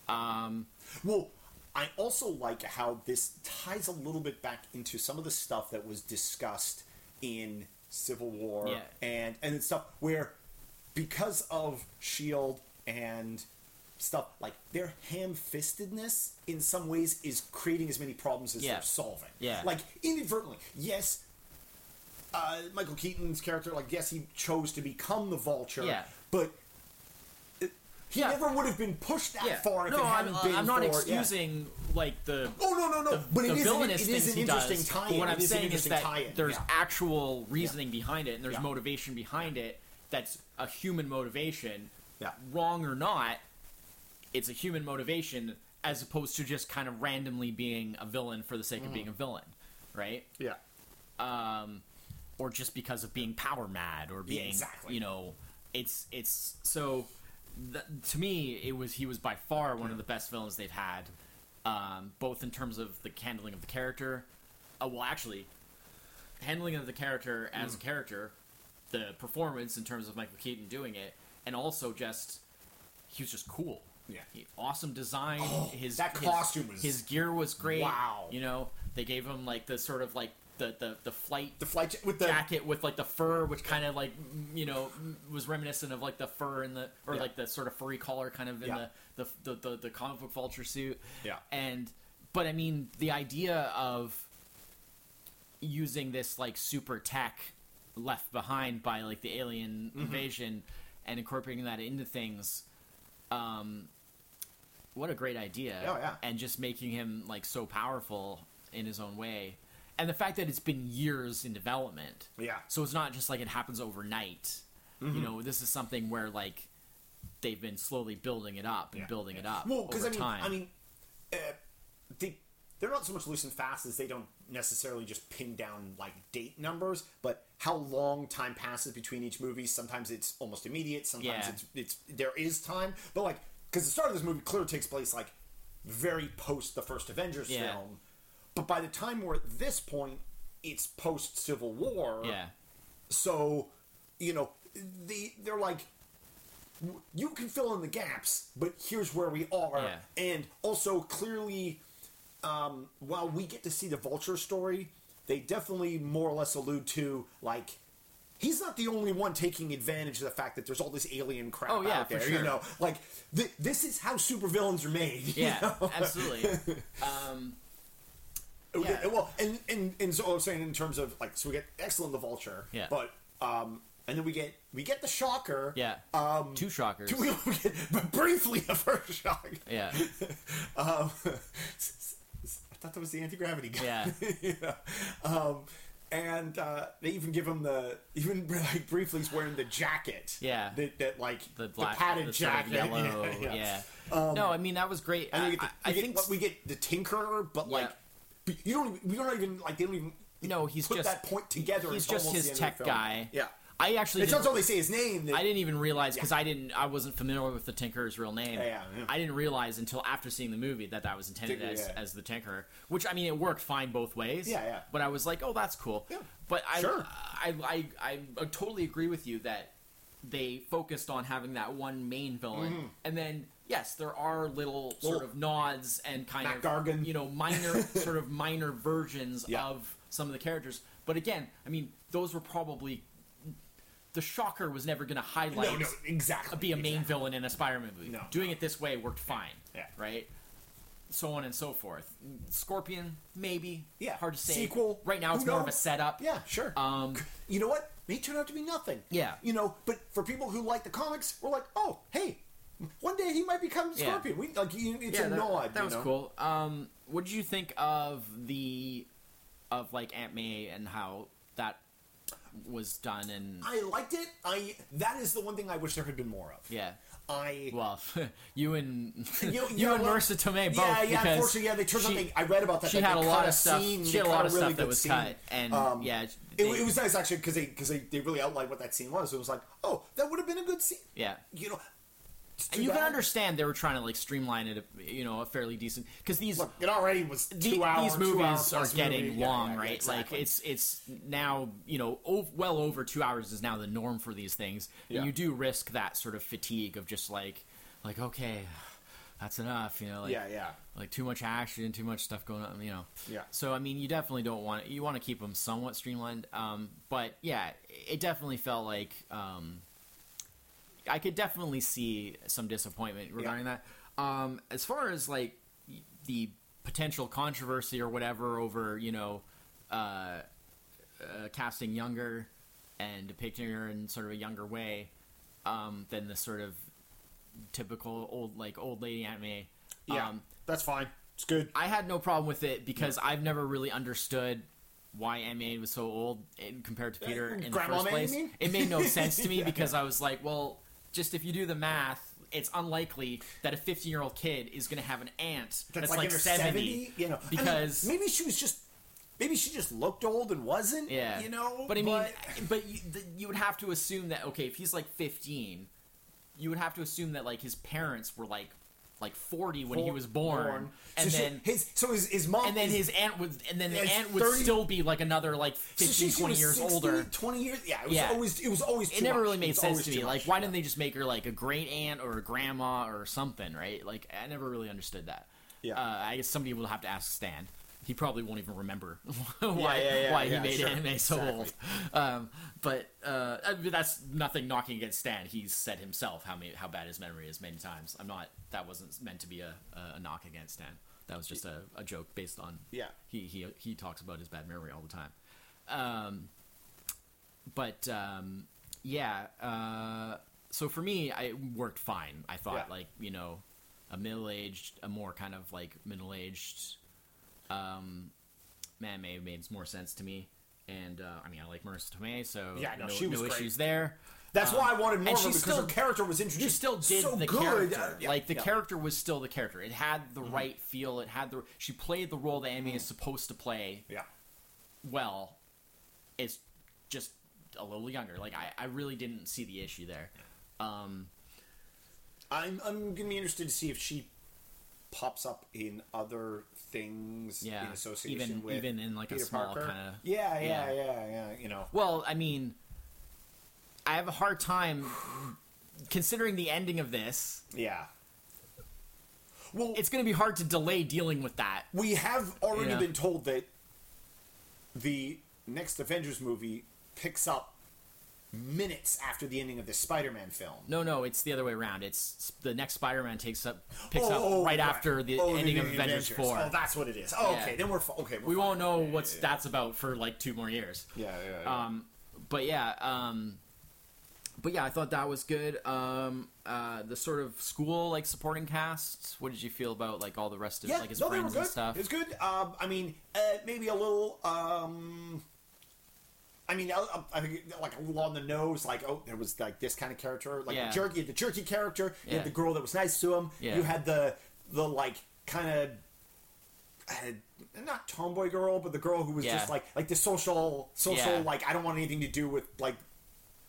Um, Well, I also like how this ties a little bit back into some of the stuff that was discussed in Civil War Yeah. and and stuff where because of Shield and stuff like their ham-fistedness in some ways is creating as many problems as Yeah. they're solving. Yeah. Like inadvertently, yes. Uh, Michael Keaton's character, like yes, he chose to become the Vulture, Yeah. but he Yeah. never would have been pushed that yeah. far if no, it I'm, hadn't been I'm not for- yeah. excusing like the Oh no no no! the, but the it is villainous an, it is an he interesting does. tie-in. But what It I'm is saying is that tie-in, there's yeah. actual reasoning behind it, and there's Yeah. motivation behind it. That's a human motivation. Yeah. Wrong or not, it's a human motivation as opposed to just kind of randomly being a villain for the sake Mm-hmm. of being a villain. right? Yeah. um, or just because of being power mad or being exactly. you know it's it's so th- to me it was he was by far one of the best villains they've had um, both in terms of the handling of the character uh, well actually handling of the character as Mm. a character the performance in terms of Michael Keaton doing it and also just he was just cool Yeah. he, awesome design his Oh, that his- costume was- his gear was great Wow. you know they gave him like the sort of like the the, the flight The flight with the jacket with like the fur, which kind of like you know was reminiscent of like the fur in the or Yeah. like the sort of furry collar kind of in Yeah. the, the, the the the comic book vulture suit. Yeah. and but I mean the idea of using this like super tech left behind by like the alien Mm-hmm. invasion and incorporating that into things. Um, what a great idea! Oh, yeah. and just making him like so powerful in his own way, and the fact that it's been years in development. Yeah. So it's not just like it happens overnight. Mm-hmm. You know, this is something where like they've been slowly building it up and Yeah. building it up Well, because I mean, time. I mean, uh, they they're not so much loose and fast as they don't necessarily just pin down like date numbers, but how long time passes between each movie. Sometimes it's almost immediate. Sometimes Yeah. it's it's there is time, but like because the start of this movie clearly takes place like very post the first Avengers Yeah. film, but by the time we're at this point, it's post Civil War. yeah, So, you know, the they're like, you can fill in the gaps, but here's where we are. Yeah. And also, clearly, um, while we get to see the Vulture story, they definitely more or less allude to like. He's not the only one taking advantage of the fact that there's all this alien crap Oh, yeah, out for there. sure. You know, like th- this is how supervillains are made. you yeah, know? absolutely. Um, Yeah. Well, and, and and so I was saying in terms of like, so we get excellent the Vulture. Yeah. But um, and then we get we get the Shocker. yeah, Um, two shockers. we get, but briefly the first shock. yeah, Um, I thought that was the anti gravity guy. Yeah. yeah. Um, and uh, they even give him the even like briefly he's wearing the jacket. Yeah. That, that like the black, padded the sort of jacket. yellow. yeah. yeah. no, I mean that was great. I, get the, I- I we get, think we get the Tinkerer, but like you don't even, we don't even like they don't even no, he's put just that point together. He's just his the end of tech guy. Yeah. I actually It's not until they say his name that I didn't even realize because I didn't I wasn't familiar with the Tinkerer's real name. Yeah, yeah, yeah. I didn't realize until after seeing the movie that that was intended Tinker, as, yeah. as the Tinkerer. Which I mean, it worked fine both ways. Yeah, yeah. But I was like, oh, that's cool. Yeah. But I, Sure. I, I, I, I totally agree with you that they focused on having that one main villain, mm-hmm. and then yes, there are little sort of nods and kind Mac of Gargan. you know minor sort of minor versions Yeah. of some of the characters. But again, I mean, those were probably the Shocker was never going to highlight no, no, exactly. be a main exactly. villain in a Spider-Man movie. No. Doing it this way worked fine. Yeah. Right. So on and so forth. Scorpion, maybe. Yeah. Hard to say. Sequel, Right now, it's more of a setup. Yeah, sure. Um, you know what? May turn out to be nothing. Yeah. You know, but for people who like the comics, we're like, oh, hey, one day he might become Yeah. Scorpion. We like it's yeah, a that, nod. that you was know? cool. Um, what did you think of the of like Aunt May and how that was done? And I liked it. I that is the one thing I wish there had been more of. yeah. I Well, you and you, You- yeah, and Marisa Tomei both. yeah, yeah. Unfortunately, yeah, they turned she, something. I read about that. She that had a lot of stuff. Scene, she had a lot of really stuff that was scene. cut, and Um, yeah, It, it was nice actually because they because they, they really outlined what that scene was. It was like, oh, that would have been a good scene. yeah. You know, it's too And you can understand they were trying to like streamline it, you know, a fairly decent because these Look, it already was two the- hours. these movies are getting movie. Long, yeah, yeah, right? exactly. Like it's it's now you know o- well over two hours is now the norm for these things, Yeah. and you do risk that sort of fatigue of just like like okay, that's enough, you know, like yeah, yeah. like too much action, too much stuff going on, you know. Yeah. So I mean, you definitely don't want you want to keep them somewhat streamlined, um, but yeah, it definitely felt like um, I could definitely see some disappointment regarding that. Um, as far as like the potential controversy or whatever over you know uh, uh, casting younger and depicting her in sort of a younger way um, than the sort of typical old like old lady May. Yeah, Um, that's fine. It's good. I had no problem with it because I've never really understood why May was so old compared to Peter in the first May, place. It made no sense to me Yeah, because I was like, well, just if you do the math, it's unlikely that a 15 year old kid is going to have an aunt that's, That's like, in her 70. You know, I mean, because maybe she was just maybe she just looked old and wasn't. Yeah, you know. But I mean, but, you, the, you would have to assume that okay, if he's like 15, you would have to assume that like his parents were like like 40 when he was born, and so she- then his so his, his mom and then is- his aunt was and then the aunt would 30 still be like another like so 15 she- she 20 was years 60, older. 20 years? Yeah it was Yeah. always it was always it never much. really made sense to me. like much. why didn't they just make her like a great aunt or a grandma or something right? Like i never really understood that. Yeah. uh, i guess somebody will have to ask stan he probably won't even remember why yeah, yeah, why yeah, he made sure. anime so Exactly. old um, but uh, I mean, that's nothing knocking against stan he's said himself how many, how bad his memory is many times i'm not that wasn't meant to be a, a, knock against stan that was just a, a joke based on Yeah. he, he he talks about his bad memory all the time um, but um, yeah, uh, so for me, I it worked fine. I thought like you know, a middle aged, a more kind of like middle aged, um, man may made more sense to me. And uh, I mean, I like Marisa Tomei, so Yeah, no, no, she was no issues there. that's Um, why I wanted more and of her because still- her character was introduced You still did so the good. character. Yeah, like the yeah. character was still the character. It had the Mm-hmm. right feel. It had the. She played the role that Amy is supposed to play yeah well it's just a little younger. Like I, I really didn't see the issue there. Um, I'm I'm gonna be interested to see if she pops up in other things Yeah, in association even- with even in, like, a Peter small kinda- yeah, yeah, yeah. yeah, yeah, You know, well, I mean, I have a hard time considering the ending of this. yeah. Well, It's going to be hard to delay dealing with that. we have already Yeah. been told that the next Avengers movie picks up minutes after the ending of the Spider-Man film. No, no, it's the other way around. It's the next Spider-Man takes up picks Oh, up oh, right after the Oh, ending of the Avengers Four. Oh, that's what it is. Oh, Yeah. okay, then we're okay. We're we fine. won't know what's yeah, that's about for like two more years. Yeah, yeah, yeah. Um, but yeah, um, but yeah, I thought that was good. Um, uh, the sort of school like supporting cast. What did you feel about like all the rest of yeah, like his no, friends and stuff? It's good. Um, I mean, uh, maybe a little. Um, I mean, I, I think like a little on the nose. Like, oh, there was like this kind of character, like Yeah. the jerky, the jerky character. You Yeah. had the girl that was nice to him. Yeah. You had the the like kind of. Uh, not tomboy girl, but the girl who was Yeah. just like like the social social Yeah. like I don't want anything to do with like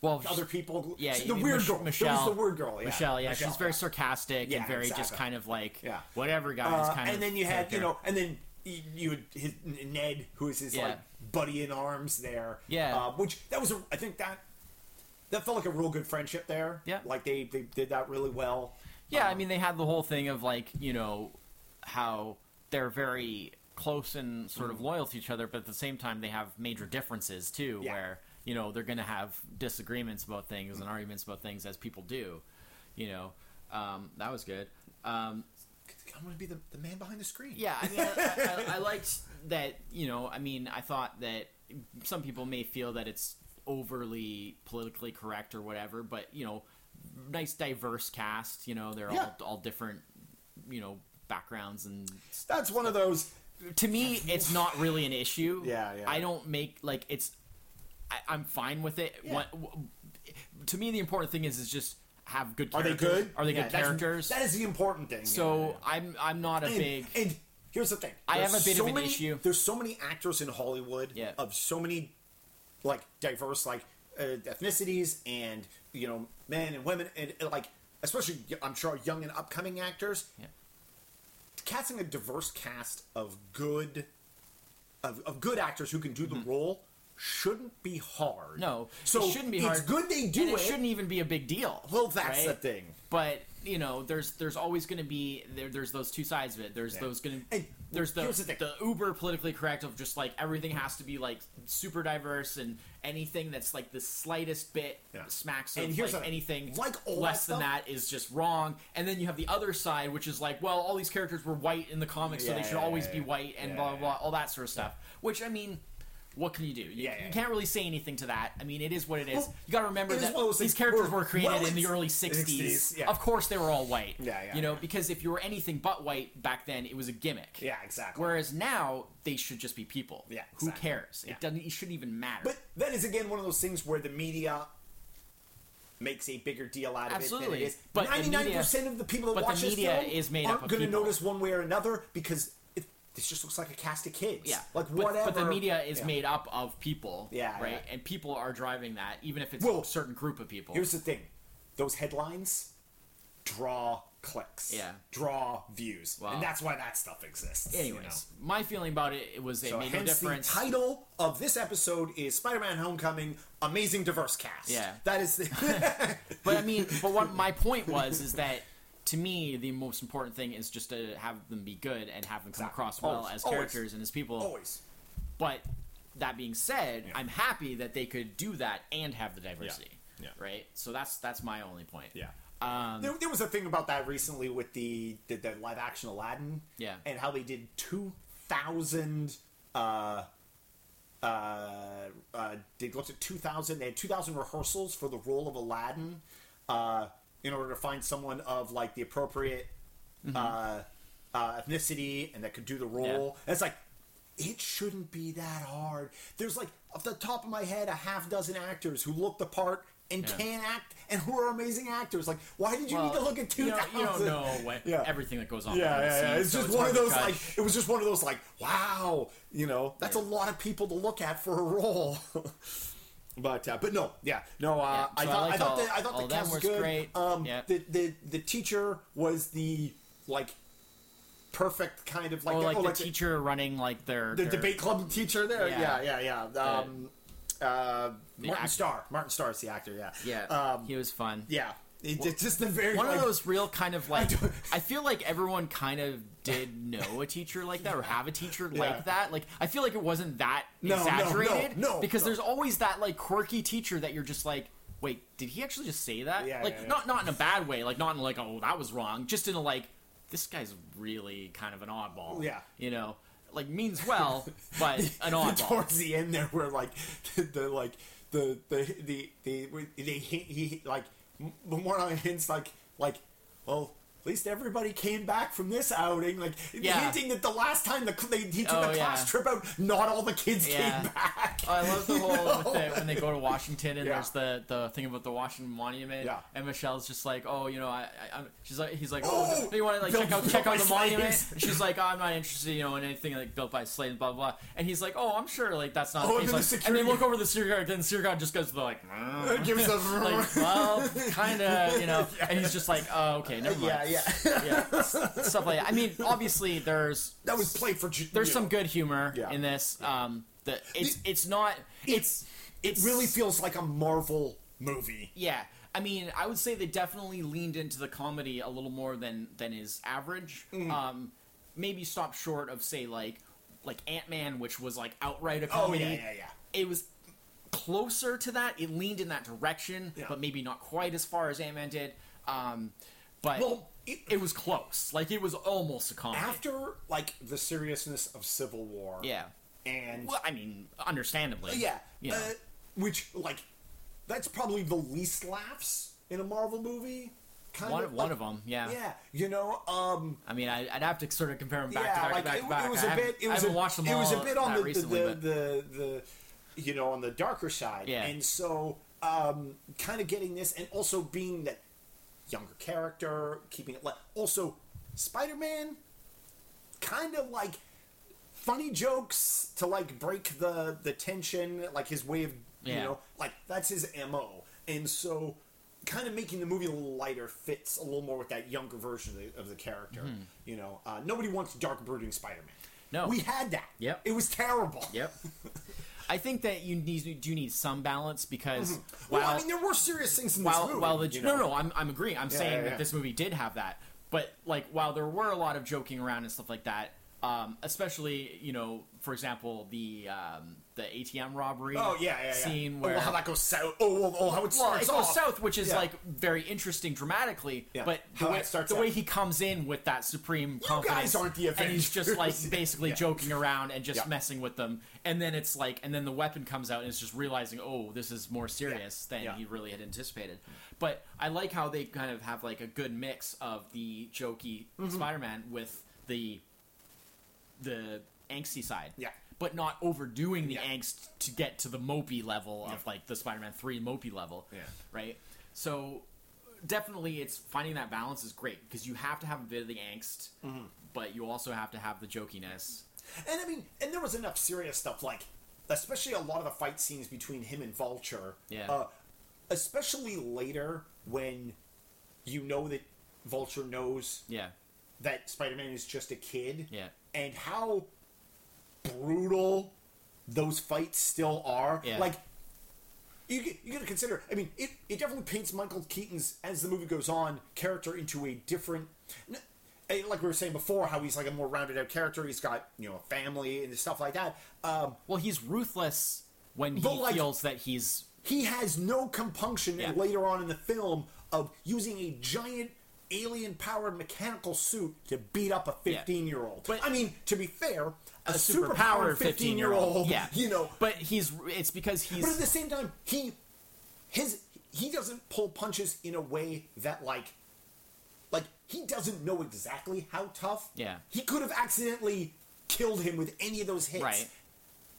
well, other people. Yeah, the weird Mich- girl. Michelle. the weird girl. Yeah. Michelle, yeah, she's very sarcastic and very just kind of like Yeah. whatever guys Uh, kind of. and then you had, you know, and then you, you had his, Ned, who is his like buddy in arms there. Yeah. uh, which that was, a, I think that that felt like a real good friendship there. Yeah. like they they did that really well. Yeah, I Um, mean they had the whole thing of like you know how they're very close and sort of loyal to each other, but at the same time they have major differences too, Mm-hmm. Yeah. where you know they're going to have disagreements about things and arguments about things as people do. You know, um, that was good. Um, I'm going to be the, the man behind the screen. yeah, I mean, I, I, I liked that. You know, I mean, I thought that some people may feel that it's overly politically correct or whatever, but you know, nice diverse cast. You know, they're Yeah. all all different. You know, backgrounds and that's one of those. to me, it's not really an issue. Yeah, yeah. I don't make like it's. I, I'm fine with it. Yeah. What, to me, the important thing is is just have good. Characters. Are they good? Are they Yeah, good characters? That is the important thing. so I'm I'm not a and, big. and here's the thing. I have a bit so of an many- issue. There's so many actors in Hollywood Yeah. of so many like diverse like uh, ethnicities and you know men and women and, and, like especially I'm sure young and upcoming actors. Yeah. Casting a diverse cast of good of, of good actors who can do the role shouldn't be hard. No, so it shouldn't be it's hard. good they do and it. it. shouldn't even be a big deal. well, that's right? the thing. But you know, there's there's always going to be there, there's those two sides of it. There's Yeah. those going to there's the the the uber politically correct of just like everything has to be like super diverse and anything that's like the slightest bit Yeah. smacks of And here's like the- anything like less that than that is just wrong. And then you have the other side, which is like, well, all these characters were white in the comics, so they should yeah, always yeah, be white and Yeah, blah blah blah, all that sort of stuff. Which I mean. What can you do? You, Yeah, yeah, you can't really say anything to that. I mean, it is what it is. Well, you got to remember that these things characters where- were created well, in the early 60s. 60s, yeah. Of course, they were all white. Yeah, yeah, You know, yeah. because if you were anything but white back then, it was a gimmick. Yeah, exactly. Whereas now, they should just be people. Yeah, Who cares? It doesn't. It shouldn't even matter. But that is again one of those things where the media makes a bigger deal out of it than it is. But the Ninety-nine media- percent of the people that but the watch this media film is made aren't going to notice one way or another because this just looks like a cast of kids. Yeah, like but, whatever. But the media is Yeah. made up of people. Yeah, right, yeah. and people are driving that, even if it's Well, a certain group of people. Here's the thing: those headlines draw clicks. Yeah. draw views, Wow. and that's why that stuff exists. you Anyways, know? my feeling about it, it was it So made no difference. the title of this episode is Spider-Man: Homecoming: Amazing Diverse Cast. Yeah. that is the. But I mean, but what my point was is that to me, the most important thing is just to have them be good and have them come Exactly. across well Always. as Always. characters and as people. Always. But that being said, Yeah. I'm happy that they could do that and have the diversity. Yeah. Right. So that's that's my only point. Yeah. Um, There, there was a thing about that recently with the the, the live action Aladdin. Yeah. And how they did two thousand. Uh, uh, uh, they looked at two thousand. They had two thousand rehearsals for the role of Aladdin, uh, in order to find someone of like the appropriate uh, uh, ethnicity and that could do the role. Mm-hmm. Yeah. And it's like. It shouldn't be that hard. There's like off the top of my head a half dozen actors who look the part and Yeah. can act and who are amazing actors. Like, why did you well, need to look at two thousand? you don't, you don't know what Yeah. everything that goes on. Yeah, yeah, yeah. It's so just one of those like it was just one of those like wow, you know, that's a lot of people to look at for a role. but uh, but no, yeah, no. Uh, Yeah, I so I thought I, liked thought all- the I thought the cast was good. great. Um, Yeah. the the the teacher was the like perfect kind of like oh, like oh, the teacher running like their, the their- debate club teacher there. Yeah, Yeah. yeah, yeah. Um, uh, Martin act- Starr. Martin Starr is the actor. Yeah, Yeah, um, he was fun. yeah. It, it's just the very One like, of those real kind of like don't- I feel like everyone kind of did know a teacher like that or have a teacher Yeah. like that. Like I feel like it wasn't that No, no, no, exaggerated. no, because no. there's always that like quirky teacher that you're just like, wait, did he actually just say that? Yeah, like yeah, yeah. not not in a bad way, like not in like oh that was wrong, just in a like this guy's really kind of an oddball. Yeah. you know, like means well, but an oddball. towards the end there where like the, the like the the the the, the he, he like more on hints like like well at least everybody came back from this outing like Yeah. hinting that the last time the they, he took Oh, the class yeah. trip out not all the kids Yeah. came back Oh, I love the whole with the, when they go to Washington and there's the, the thing about the Washington Monument. Yeah. And Michelle's just like, oh, you know, I, I I'm, she's like, he's like, Oh, oh, you want to like check out check out the monument? And she's like, oh, I'm not interested, you know, in anything like built by slaves, blah blah. blah. And he's like, oh, I'm sure like that's not. Oh, the and then the and they look over the security guard, then the security guard just goes to the like, gives a like, well, kind of, you know. And he's just like, oh, okay, never mind. Yeah yeah stuff like that. I mean, obviously, there's that was played for ju- there's you some know. good humor Yeah. in this. Um, the it's it's not it's it really feels like a Marvel movie yeah. I mean, I would say they definitely leaned into the comedy a little more than than is average. Mm. Um, maybe stopped short of say like like Ant Man, which was like outright a oh comedy. yeah yeah yeah It was closer to that. It leaned in that direction, Yeah. but maybe not quite as far as Ant Man did. Um, but Well, it- it, was close. Like it was almost a comedy. after like the seriousness of Civil War yeah. and Well, I mean, understandably. Yeah, You know. uh, which like that's probably the least laughs in a Marvel movie. Kind one of one like- of them. Yeah. Yeah, you know, um, I mean, I, I'd have to sort of compare them back yeah, to back like to back it, to back. it was I a bit. It was haven't a, watched them It was a bit on the, recently, the, the, the the you know on the darker side. Yeah. and so um, kind of getting this, and also being that younger character, keeping it like also Spider Man, kind of like funny jokes to like break the the tension, like his way of you know, like that's his mo, and so kind of making the movie a little lighter fits a little more with that younger version of the, of the character. You know, uh, nobody wants dark brooding Spider Man. No. we had that. Yep. it was terrible. Yep. I think that you need do need some balance because Mm-hmm. Well, while I mean, there were serious things in while this movie. while the you no know? no I'm I'm agreeing. I'm saying yeah, yeah. that this movie did have that, but like while there were a lot of joking around and stuff like that, um, especially you know for example the um, the ATM robbery Oh yeah, yeah, yeah. scene oh, where how that goes south. Oh, oh, oh how it well, starts it goes off. south, which is Yeah. like very interesting dramatically. Yeah. But the, How way, it starts the out. way he comes in with that supreme confidence, guys aren't the and he's just like basically joking around and just messing with them, and then it's like, and then the weapon comes out, and it's just realizing, oh, this is more serious than he really had anticipated. But I like how they kind of have like a good mix of the jokey Mm-hmm. Spider-Man with the the angsty side. Yeah. But not overdoing the Yeah. angst to get to the mopey level Yeah. of like the Spider-Man 3 mopey level. Yeah. Right? So definitely, it's finding that balance is great because you have to have a bit of the angst, Mm-hmm. but you also have to have the jokiness. And I mean, and there was enough serious stuff, like especially a lot of the fight scenes between him and Vulture. Yeah. Uh, especially later when you know that Vulture knows Yeah, that Spider-Man is just a kid. Yeah. And how brutal those fights still are. Yeah. Like you you got to consider. I mean, it, it definitely paints Michael Keaton's as the movie goes on character into a different. Like we were saying before, how he's like a more rounded out character. He's got you know a family and stuff like that. Um, well, he's ruthless when he like- feels that he's he has no compunction Yeah. later on in the film of using a giant alien powered mechanical suit to beat up a 15 year old. But- I mean, to be fair, a, a super superpowered powered 15 15 year old. Yeah, you know. But he's it's because he's But at the same time, he his he doesn't pull punches in a way that like like he doesn't know exactly how tough. Yeah. He could have accidentally killed him with any of those hits. right.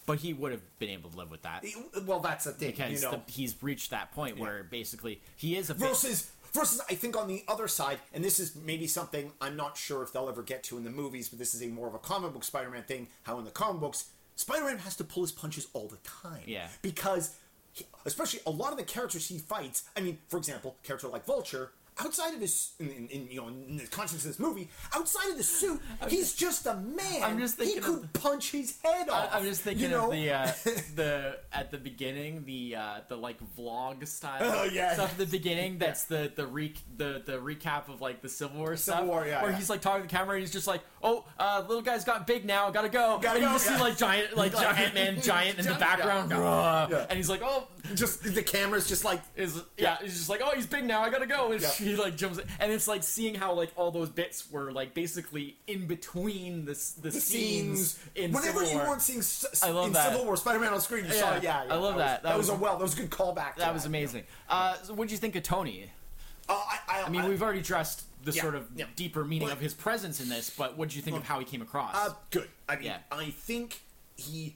But he would have been able to live with that Well, that's the thing, because you know. the, he's reached that point where basically he is a versus versus I think on the other side, and this is maybe something I'm not sure if they'll ever get to in the movies, but this is a more of a comic book Spider-Man thing. How in the comic books, Spider-Man has to pull his punches all the time. Yeah. because he, especially a lot of the characters he fights. I mean, for example, a character like Vulture. Outside of his, in, in, in, you know, in the context of this movie, outside of the suit, he's just a man. I'm just thinking he could of punch his head off. I, am just thinking you know? of the uh, the at the beginning the uh, the like vlog style Oh, yeah. stuff at the beginning. That's the the re- the the recap of like the Civil War stuff. War, yeah, where yeah. he's like talking to the camera and he's just like, "Oh, uh, little guy's got big now, gotta go." Gotta and you just yeah. see like giant like, Giant- Ant Man giant in the background, yeah. And he's like, "Oh." just the camera's just like Is yeah, he's just like, oh, he's big now. I gotta go. And Yeah. he like jumps, and it's like seeing how like all those bits were like basically in between the the, the scenes, scenes. in Whenever Civil you War. weren't seeing I love in that. Civil War Spider-Man on screen, you saw Yeah, it. Yeah, yeah, I love that. That, was, a well. That was a good callback. That was amazing. Uh, so what do you think of Tony? Uh, I, I, I mean, we've already addressed the Yeah, sort of yeah. deeper meaning of his presence in this, but what did you think of how he came across? uh, good. I mean, Yeah. I think he,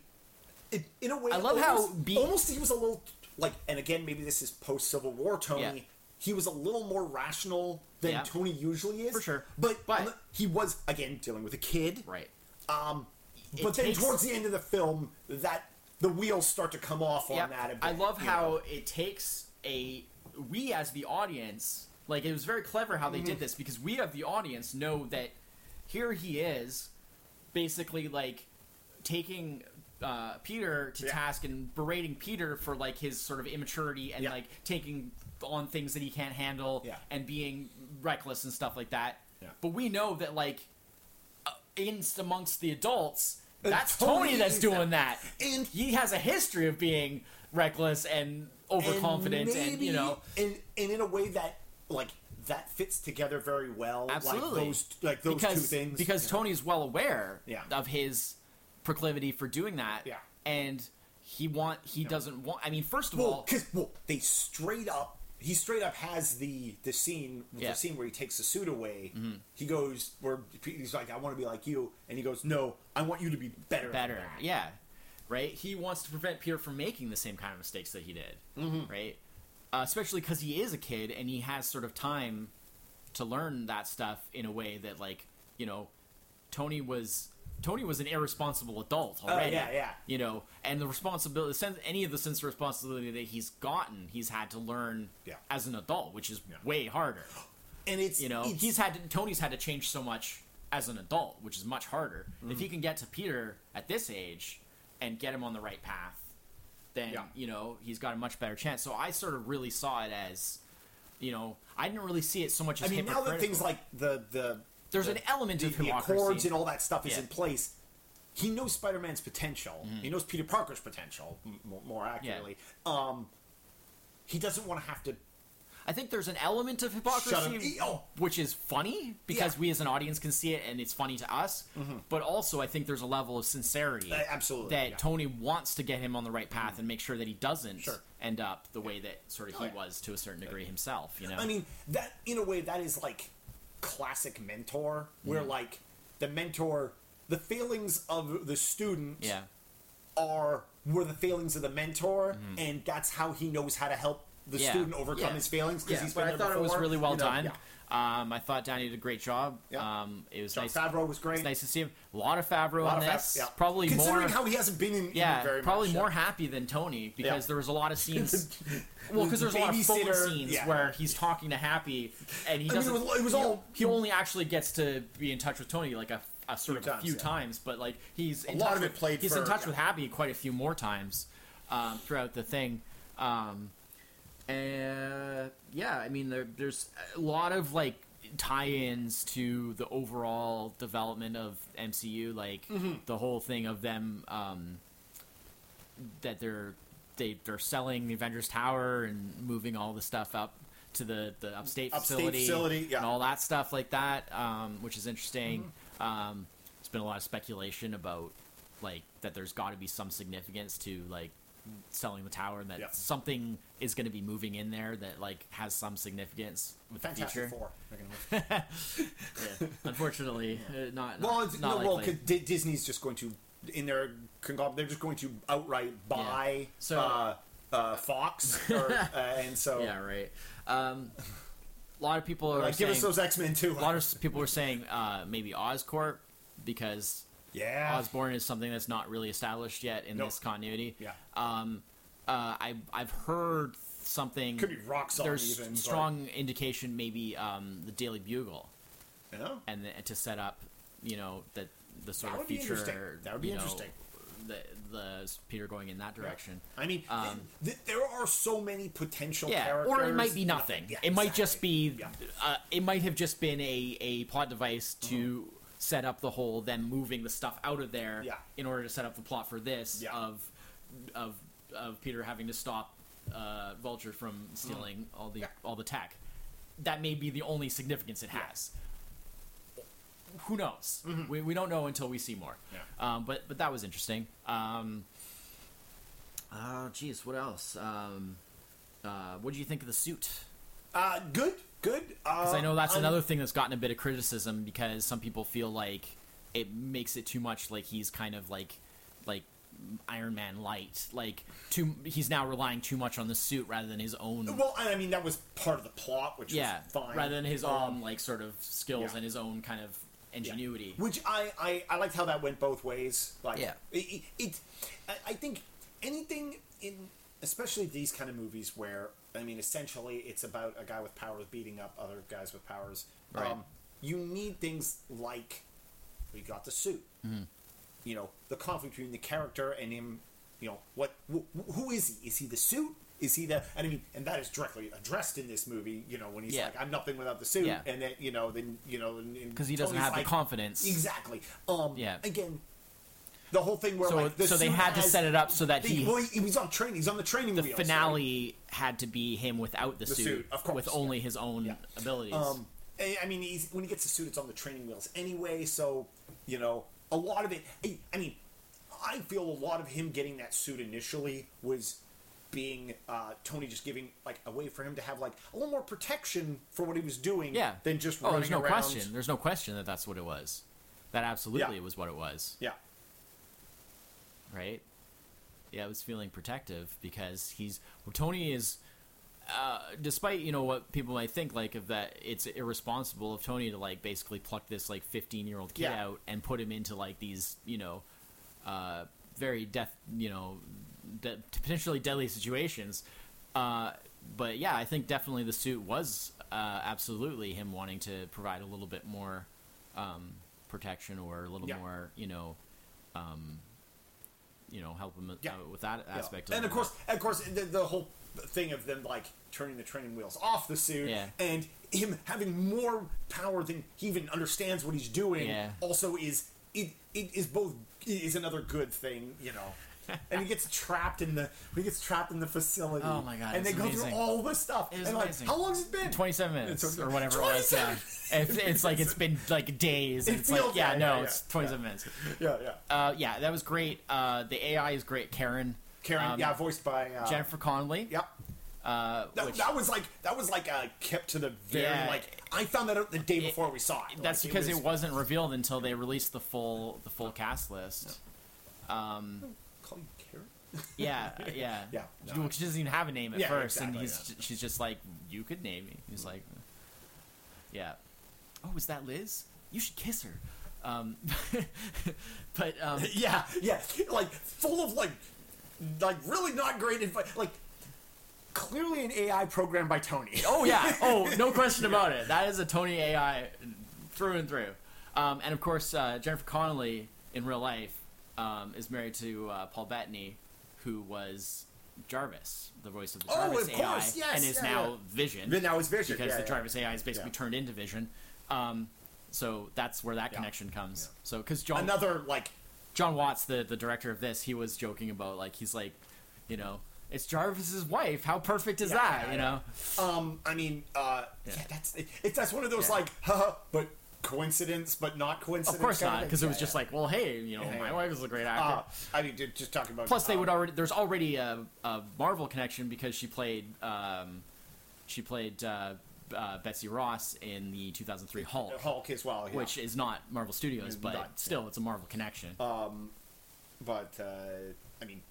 it, in a way, I love how almost, almost he was a little like, and again, maybe this is post Civil War Tony. He was a little more rational than. Tony usually is, For sure. But, But- the- he was again dealing with a kid, right. Um, It but then towards the end of the film, that the wheels start to come off on that. A bit, I love how know? it takes a we as the audience like it was very clever how they Mm-hmm. did this because we of the audience know that here he is basically like taking uh, Peter to Yeah. task and berating Peter for like his sort of immaturity and Yeah. like taking on things that he can't handle Yeah. and being reckless and stuff like that. But we know that like uh, in amongst the adults, that's Tony Tony that's doing that. And- he has a history of being reckless and overconfident and, maybe- you know and and in a way that like that fits together very well. absolutely like those like those because, two things. because you know. Tony's well aware Yeah. of his proclivity for doing that Yeah. and he want he doesn't want I mean first of well, all because well, they straight up. He straight up has the the scene Yeah. Mm-hmm. the scene where he takes the suit away. He goes where he's like, "I want to be like you," and he goes, "No, I want you to be better." than better that." yeah right he wants to prevent Peter from making the same kind of mistakes that he did Mm-hmm. right uh, especially because he is a kid and he has sort of time to learn that stuff in a way that like you know Tony was Tony was an irresponsible adult already. Oh, yeah, yeah. You know, and the responsibility, any of the sense of responsibility that he's gotten, he's had to learn Yeah. as an adult, which is Yeah. way harder. And it's You know, it's, he's had to, Tony's had to change so much as an adult, which is much harder. Mm-hmm. If he can get to Peter at this age and get him on the right path, then Yeah. you know he's got a much better chance. So I sort of really saw it as, you know, I didn't really see it so much I as mean, now that things like the the There's the- an element the, of the accords and all that stuff is Yeah. in place. He knows Spider-Man's potential. Mm-hmm. He knows Peter Parker's potential, m- more, more accurately. Um, he doesn't want to have to. I think there's an element of hypocrisy, oh. which is funny because Yeah. we as an audience can see it and it's funny to us. But also, I think there's a level of sincerity Uh, absolutely, that yeah. Tony wants to get him on the right path and make sure that he doesn't Sure. end up the way that sort of Oh, he yeah. was to a certain degree himself. You know, I mean, that in a way that is like classic mentor, where Mm-hmm. like the mentor, the failings of the student yeah, are were the failings of the mentor, Mm-hmm. and that's how he knows how to help the Yeah. student overcome Yeah. his failings because Yeah, he's but been I there thought it was really well you know, done. yeah. Um, I thought Downey did a great job. Yeah. Um, it was Jon nice. Favreau was great. It's nice to see him. A lot of Favreau A lot on of Fav- this. yeah. Probably considering more. how he hasn't been in, in yeah, it very probably much, more yeah. happy than Tony because Yeah. there was a lot of scenes. well, because there's a lot of filler Babysitter, scenes yeah. where he's talking to Happy, and he I mean, doesn't. it was- it was he- all- He only actually gets to be in touch with Tony like a, a sort Few of a few times, yeah. times, but like he's in lot touch of it with- played He's in touch yeah. with Happy quite a few more times um, throughout the thing. Um, and yeah, I mean, there, there's a lot of like tie-ins to the overall development of MCU, like Mm-hmm. the whole thing of them um, that they're they they're selling the Avengers Tower and moving all the stuff up to the the upstate, Upstate facility, facility, yeah. Mm-hmm. and all that stuff like that, um, which is interesting. Um, there's been a lot of speculation about like that there's got to be some significance to like selling the tower and that Yeah. something is going to be moving in there that like has some significance with the Fantastic future. Four. Move. Yeah. Unfortunately, uh, not Well, not, no, well, Di- Disney's just going to in their conglomerate, they're just going to outright buy So- uh, uh, Fox, or, uh, and so yeah, right. Um, a lot of people are like, saying give us those X Men too. a lot of people were saying uh, maybe Oscorp because yeah, Osborn is something that's not really established yet in Nope. this continuity. yeah, Um, uh, I I've heard something. could be rock solid There's even. but- strong indication maybe um, the Daily Bugle know? and the, to set up you know that the sort That of future. That would be you know, interesting. the the Peter going in that direction. I mean, Um, th- th- there are so many potential Yeah, characters. or it might be nothing. Yeah, it might just be. Yeah. Uh, it might have just been a, a plot device to set up the whole them moving the stuff out of there Yeah. in order to set up the plot for this Yeah. of of of Peter having to stop uh, Vulture from stealing all the Yeah. all the tech. That may be the only significance it has. Who knows? We, we don't know until we see more. Mm-hmm. Yeah. Um, but but that was interesting. Um, oh, geez, what else? Um, uh, what do you think of the suit? Uh, good, good. Because Uh, I know that's I'm- another thing that's gotten a bit of criticism because some people feel like it makes it too much like he's kind of like like Iron Man light. Like too he's now relying too much on the suit rather than his own Well, I mean that was part of the plot, which yeah, was fine. rather than his Um, own like sort of skills yeah. and his own kind of Yeah. ingenuity. Which I, I I liked how that went both ways. Like Yeah. it, it, it I think anything in especially these kind of movies where I mean essentially it's about a guy with powers beating up other guys with powers. Right. Um, you need things like we got the suit. Mm-hmm. You know the conflict between the character and him. You know what? Wh- who is he? Is he the suit? Is he the? And I mean, and that is directly addressed in this movie. You know when he's Yeah. like, "I'm nothing without the suit," Yeah. and then you know then you know Because he doesn't Tony's have like, the confidence. Exactly. Um, Yeah. Again, the whole thing where So, like the so they had to set it up so that they- he well, he, he's on training. He's on the training the wheels, right? finale had to be him without the, The suit, suit, of course, with yeah. only his own Yeah. abilities. Um, I I mean, he's, when he gets the suit, it's on the training wheels anyway. So you know, a lot of it. I, I mean, I feel a lot of him getting that suit initially was being uh, Tony just giving like a way for him to have like a little more protection for what he was doing. yeah. Than just oh, running there's no around. question. There's no question that that's what it was. That absolutely Yeah. was what it was. Yeah. Right? Yeah, I was feeling protective because he's well, Tony is. Uh, despite you know what people might think, like of that, it's irresponsible of Tony to like basically pluck this like fifteen year old kid Yeah. out and put him into like these you know, uh, very death you know, de- potentially deadly situations. Uh, but yeah, I think definitely the suit was uh, absolutely him wanting to provide a little bit more um, protection or a little Yeah. more you know um, you know, help him Yeah. uh, with that aspect. Yeah. and of course, of course, the, the whole thing of them like turning the training wheels off the suit, Yeah. and him having more power than he even understands what he's doing, also is it, it is both is another good thing, you know. And he gets trapped in the he gets trapped in the facility. Oh my God, And they go amazing. through all this stuff. It and like, how long has it been? twenty-seven minutes It's- or whatever it was. Yeah, 27 it's, it's like it's been like days. It it's like yeah, yeah, no, yeah, it's yeah. twenty-seven minutes. Yeah, yeah. Uh, yeah, that was great. Uh, the AI is great. Karen, Karen, um, yeah, voiced by uh, Jennifer Connelly. Yep. Uh, That, which, that was like that was like uh, kept to the very Yeah. like I found that out the day before we saw it. that's Like, because it, was, not revealed until they released the full the full cast list. Um, Call you Karen? Yeah, yeah, Yeah, She- well, she doesn't even have a name at Yeah, first, and exactly, he's she's just like, "You could name me." He's like, "Yeah." Oh, is that Liz? You should kiss her. Um, but um, yeah, yeah, like full of like, like really not great advice. Like, clearly an AI programmed by Tony. oh yeah, oh no question about it. That is a Tony AI through and through. Um, and of course, uh, Jennifer Connelly in real life um, is married to uh, Paul Bettany, who was Jarvis, the voice of the Oh, Jarvis of AI, course, yes, and is yeah, now yeah. Vision. But now it's Vision, because yeah, the. Jarvis AI is basically turned into Vision. Um, so that's where that connection comes. So because John Another like, Jon Watts, the the director of this, he was joking about like he's like, you know, it's Jarvis's wife. How perfect is that? you know. um, I mean, uh, yeah, that's it, it's that's one of those like, haha, but coincidence, but not coincidence. Of course not, because it Yeah, was just yeah. like, well, hey, you know, Yeah, my yeah. wife is a great actor. Uh, I mean, ju- just talking about. Plus, they uh, would already. There's already a, a Marvel connection because she played. Um, she played uh, uh, Betsy Ross in the 2003 Hulk, Hulk as well, yeah. which is not Marvel Studios, Mm, but not- still, it's a Marvel connection. but uh, I mean,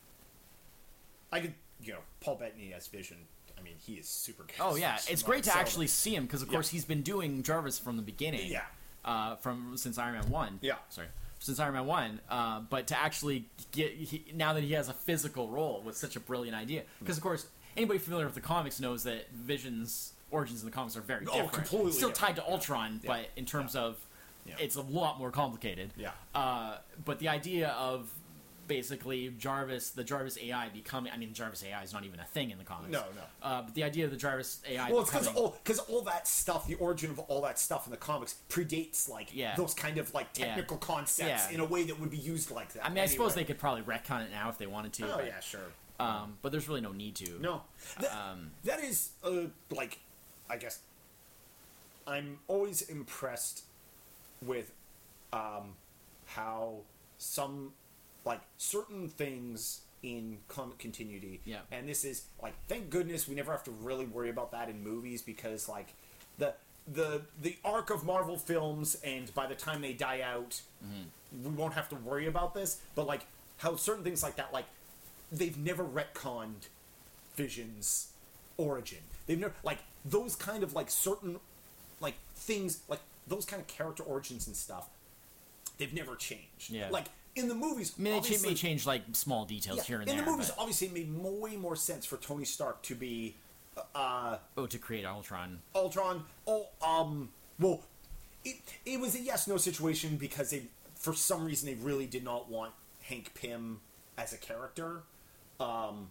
I could, you know, Paul Bettany as Vision. I mean, he is super. oh yeah, it's great to actually see him because, of Yeah. course, he's been doing Jarvis from the beginning. Yeah. Uh, from since Iron Man one. Yeah. Sorry. Since Iron Man one, uh, but to actually get he, now that he has a physical role was such a brilliant idea because of course anybody familiar with the comics knows that Vision's origins in the comics are very different. Oh, completely Still different. tied to Ultron, but in terms of Yeah. it's a lot more complicated. Yeah. Uh, but the idea of basically Jarvis, the Jarvis AI becoming, I mean, Jarvis AI is not even a thing in the comics. No, no. Uh, but the idea of the Jarvis AI Well, it's because all because all that stuff, the origin of all that stuff in the comics predates like Yeah. those kind of like Yeah. technical concepts Yeah. in a way that would be used like that. I mean, I suppose they could probably retcon it now if they wanted to. Oh but, yeah, sure. Um, but there's really no need to. No, Th- Um, that is uh, like, I guess. I'm always impressed with um, how some like certain things in comic continuity. Yeah. And this is like, thank goodness we never have to really worry about that in movies because like the the the arc of Marvel films and by the time they die out, mm-hmm. we won't have to worry about this. But like how certain things like that, like they've never retconned Vision's origin. They've never like those kind of like certain like things like those kind of character origins and stuff. They've never changed. Yeah. Like in the movies, I mean, it may change like small details yeah, here and in there. In the movies, but- obviously, it made way more sense for Tony Stark to be uh, oh, to create Ultron. Ultron. Oh, um, well, it it was a yes no situation because they, for some reason, they really did not want Hank Pym as a character. Um,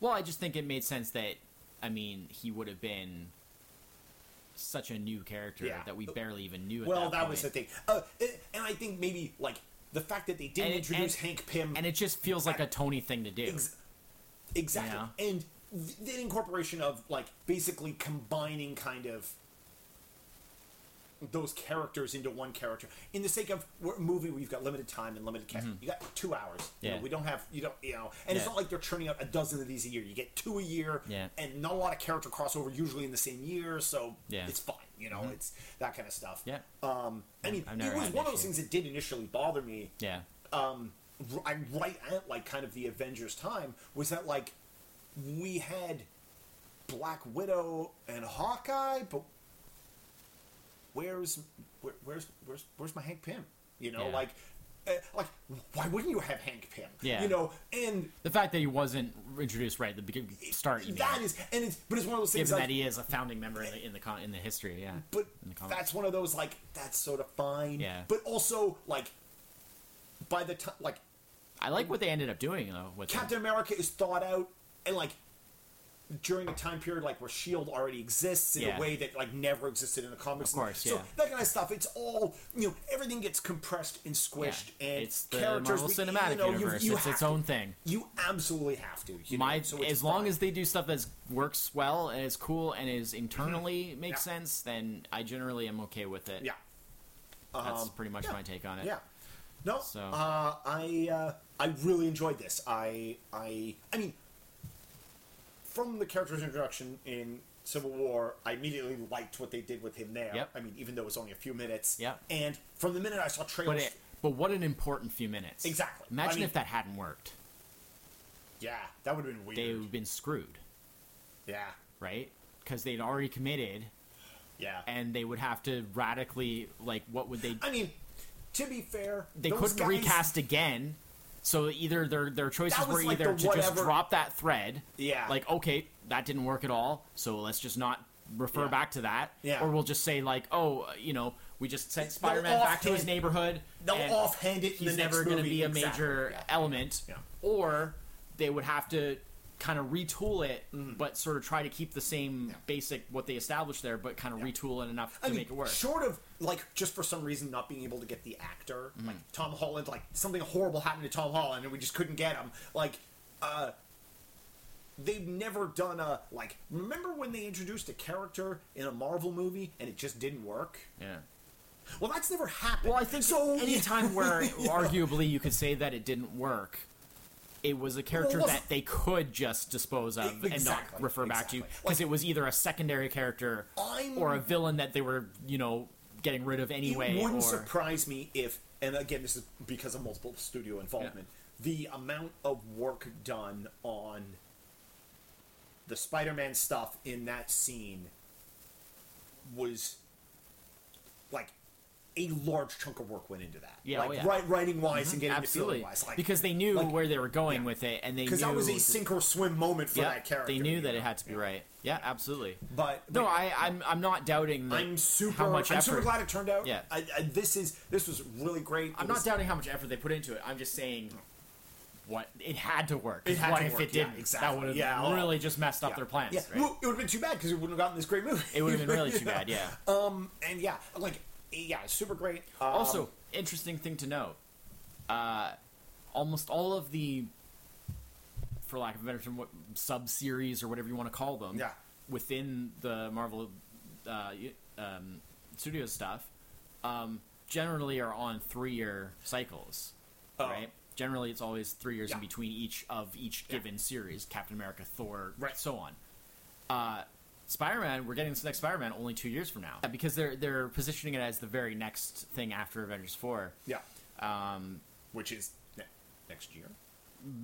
Well, I just think it made sense that, I mean, he would have been such a new character Yeah. that we barely even knew. Well, that, that, was the thing, uh, and I think maybe like the fact that they didn't it- introduce and- Hank Pym and it just feels like a Tony thing to do. Ex- exactly. Yeah. And the incorporation of like basically combining kind of those characters into one character in the sake of we're a movie where you've got limited time and limited cast. You got two hours. You know, Mm-hmm. Yeah. we don't have you don't you know, and it's not like they're churning out a dozen of these a year. You get two a year, Yeah. and not a lot of character crossover usually in the same year. So Yeah. Mm-hmm. it's fine. You know, it's that kind of stuff. Yeah. Um, I mean, it was one of those things that did initially bother me Yeah. um, I'm right at like kind of the Avengers time was that like we had Black Widow and Hawkeye, but where's where, where's where's where's my Hank Pym? You know, Yeah. like uh, like why wouldn't you have Hank Pym? Yeah. you know, and The fact that he wasn't introduced right at the beginning, start, that is and it's but it's one of those things given like, that he is a founding member in the in the, con- in the history. Yeah. but that's one of those like that's sort of fine. Yeah. but also like by the time like I like what they ended up doing though with it. Captain America is thought out and like during a time period like where Shield already exists in Yeah. a way that like never existed in the comics. Of course, so yeah. that kind of stuff. It's all you know. Everything gets compressed and squished, Yeah. and it's the characters. Marvel Cinematic you know, Universe. You, it's have its to- own thing. You absolutely have to. You My know, so as long as they do stuff that works well and is cool and is internally makes Yeah. sense, then I generally am okay with it. yeah, That's Um, pretty much my take on it. Yeah. No. So- Uh, I uh, I really enjoyed this. I I I mean, from the character's introduction in Civil War, I immediately liked what they did with him there. Yep. I mean, even though it was only a few minutes. Yep. And from the minute I saw trailers, But it, but what an important few minutes. Exactly. Imagine I mean- if that hadn't worked. Yeah, that would have been weird. they would have been screwed, yeah, right? Because they'd already committed, yeah. and they would have to radically like what would they? I mean, to be fair, They couldn't guys- recast again. So either their their choices were like either the to just drop that thread, Yeah. like okay, that didn't work at all, so let's just not refer Yeah. back to that, Yeah. or we'll just say like, oh, you know, we just sent Spider-Man back to his neighborhood. They'll and offhand it He's never going to be a Exactly. major Yeah. element, Yeah. or they would have to kind of retool it, but sort of try to keep the same Mm-hmm. Yeah. basic what they established there, but kind of retool it enough to mean, make it work. short of like just for some reason not being able to get the actor, Mm-hmm. like Tom Holland, like something horrible happened to Tom Holland and we just couldn't get him. Like, uh, they've never done a like. Remember when they introduced a character in a Marvel movie and it just didn't work? Yeah. Well, that's never happened. Well, I think so. any time where arguably you could say that it didn't work, it was a character Well, that they could just dispose of and not Exactly, refer back to because Like- it was either a secondary character I'm- or a villain that they were, you know, getting rid of anyway. It wouldn't or, surprise me if, and again, this is because of multiple studio involvement, the amount of work done on the Spider-Man stuff in that scene was a large chunk of work went into that. Yeah, like oh, yeah. wri- writing wise and getting absolutely the feeling wise, like because they knew like- where they were going yeah. with it, and they because that was a sink or swim moment for yeah, that character. They knew that know? it had to be Yeah. right. Yeah, absolutely. But, No, I, I'm I'm not doubting. That I'm super. how much I'm effort. super glad it turned out. Yeah. I, I, this is this was really great. I'm It not doubting how much effort they put into it. I'm just saying what it had to work. It had what to if work, it didn't? exactly. That would have Yeah, really just messed up Yeah. their plans. Yeah, right? Well, it would have been too bad because we wouldn't have gotten this great movie. It would have been really too bad. Yeah. Um, and yeah, like yeah, super great. Um, also, interesting thing to note. Uh, almost all of the, for lack of a better term, what sub series or whatever you want to call them, Yeah. within the Marvel uh, um, Studios stuff, um, generally are on three-year cycles, Oh. right? Generally, it's always three years in between each of each Yeah. given series: Captain America, Thor, Right. so on. Uh, Spider-Man, we're getting this next Spider-Man only two years from now Yeah, because they're they're positioning it as the very next thing after Avengers Four. yeah, Um, which is ne- next year.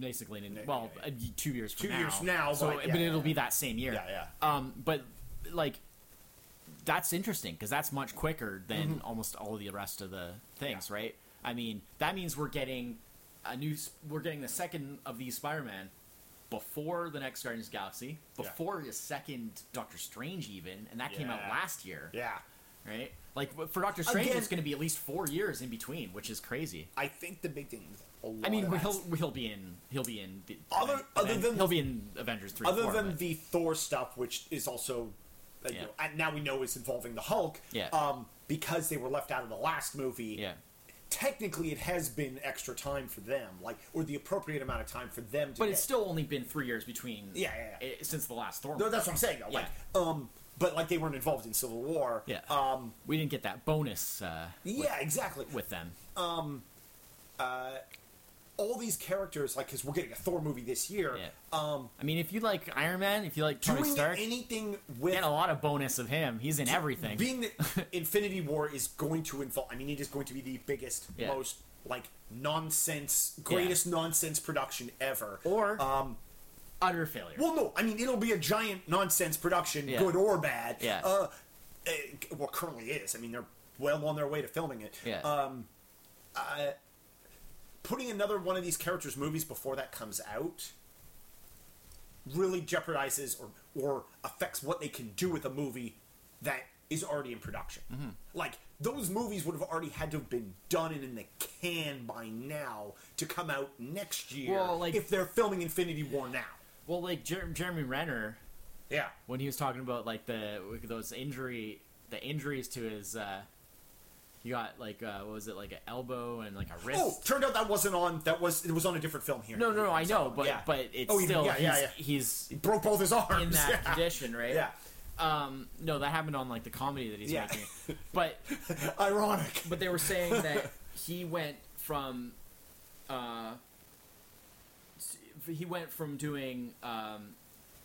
basically, in, Yeah, well, yeah, uh, two years from Two now. years now, so but yeah, but it'll yeah, be that same year. Yeah, Um, but like, that's interesting because that's much quicker than Mm-hmm. almost all of the rest of the things, right? I mean, that means we're getting a new, we're getting the second of these Spider-Man before the next Guardians of the Galaxy, Yeah. before the second Doctor Strange, even, and that came out last year, Yeah, right? Like for Doctor Strange, Again- it's going to be at least four years in between, which is crazy. I think the big thing. Is I mean, he'll he'll be in he'll be in the, Other- Aven- other than- he'll be in Avengers three. other 4, than but- the Thor stuff, which is also. uh, you know, and now we know is involving the Hulk. Yeah. Um, because they were left out of the last movie. yeah, Technically, it has been extra time for them, like, or the appropriate amount of time for them to. but get- it's still only been three years between Yeah, yeah, yeah. i- since the last Thor. No, movie. that's what I'm saying. Though. Like, um, but like they weren't involved in Civil War. Yeah. Um. we didn't get that bonus uh, Yeah, exactly. with them. All these characters, like, because we're getting a Thor movie this year. Yeah. Um, I mean, if you like Iron Man, if you like Tony doing Stark, anything with get a lot of bonus of him. He's in everything. being that Infinity War is going to involve. I mean, it is going to be the biggest, Yeah. most like nonsense, greatest nonsense production ever. Or- um, Utter failure. well, no, I mean it'll be a giant nonsense production, Yeah. good or bad. Yeah. Uh, eh, well, currently is. I mean, they're well on their way to filming it. yeah. Um, putting another one of these characters' movies before that comes out really jeopardizes or or affects what they can do with a movie that is already in production. Mm-hmm. Like those movies would have already had to have been done and in the can by now to come out next year Well, like- if they're filming Infinity War now. well, like Jer- Jeremy Renner, Yeah. when he was talking about like the those injury, the injuries to his, uh, he got like uh, what was it like an elbow and like a wrist. Oh, turned out that wasn't on. That was it was on a different film here. no, no, no, I know, but yeah. but it's Oh, still yeah, he's, yeah, yeah. he's He broke both his arms in that yeah. condition, right? Yeah. Um, no, that happened on like the comedy that he's Yeah. making. But Ironic. but they were saying that he went from uh, he went from doing um,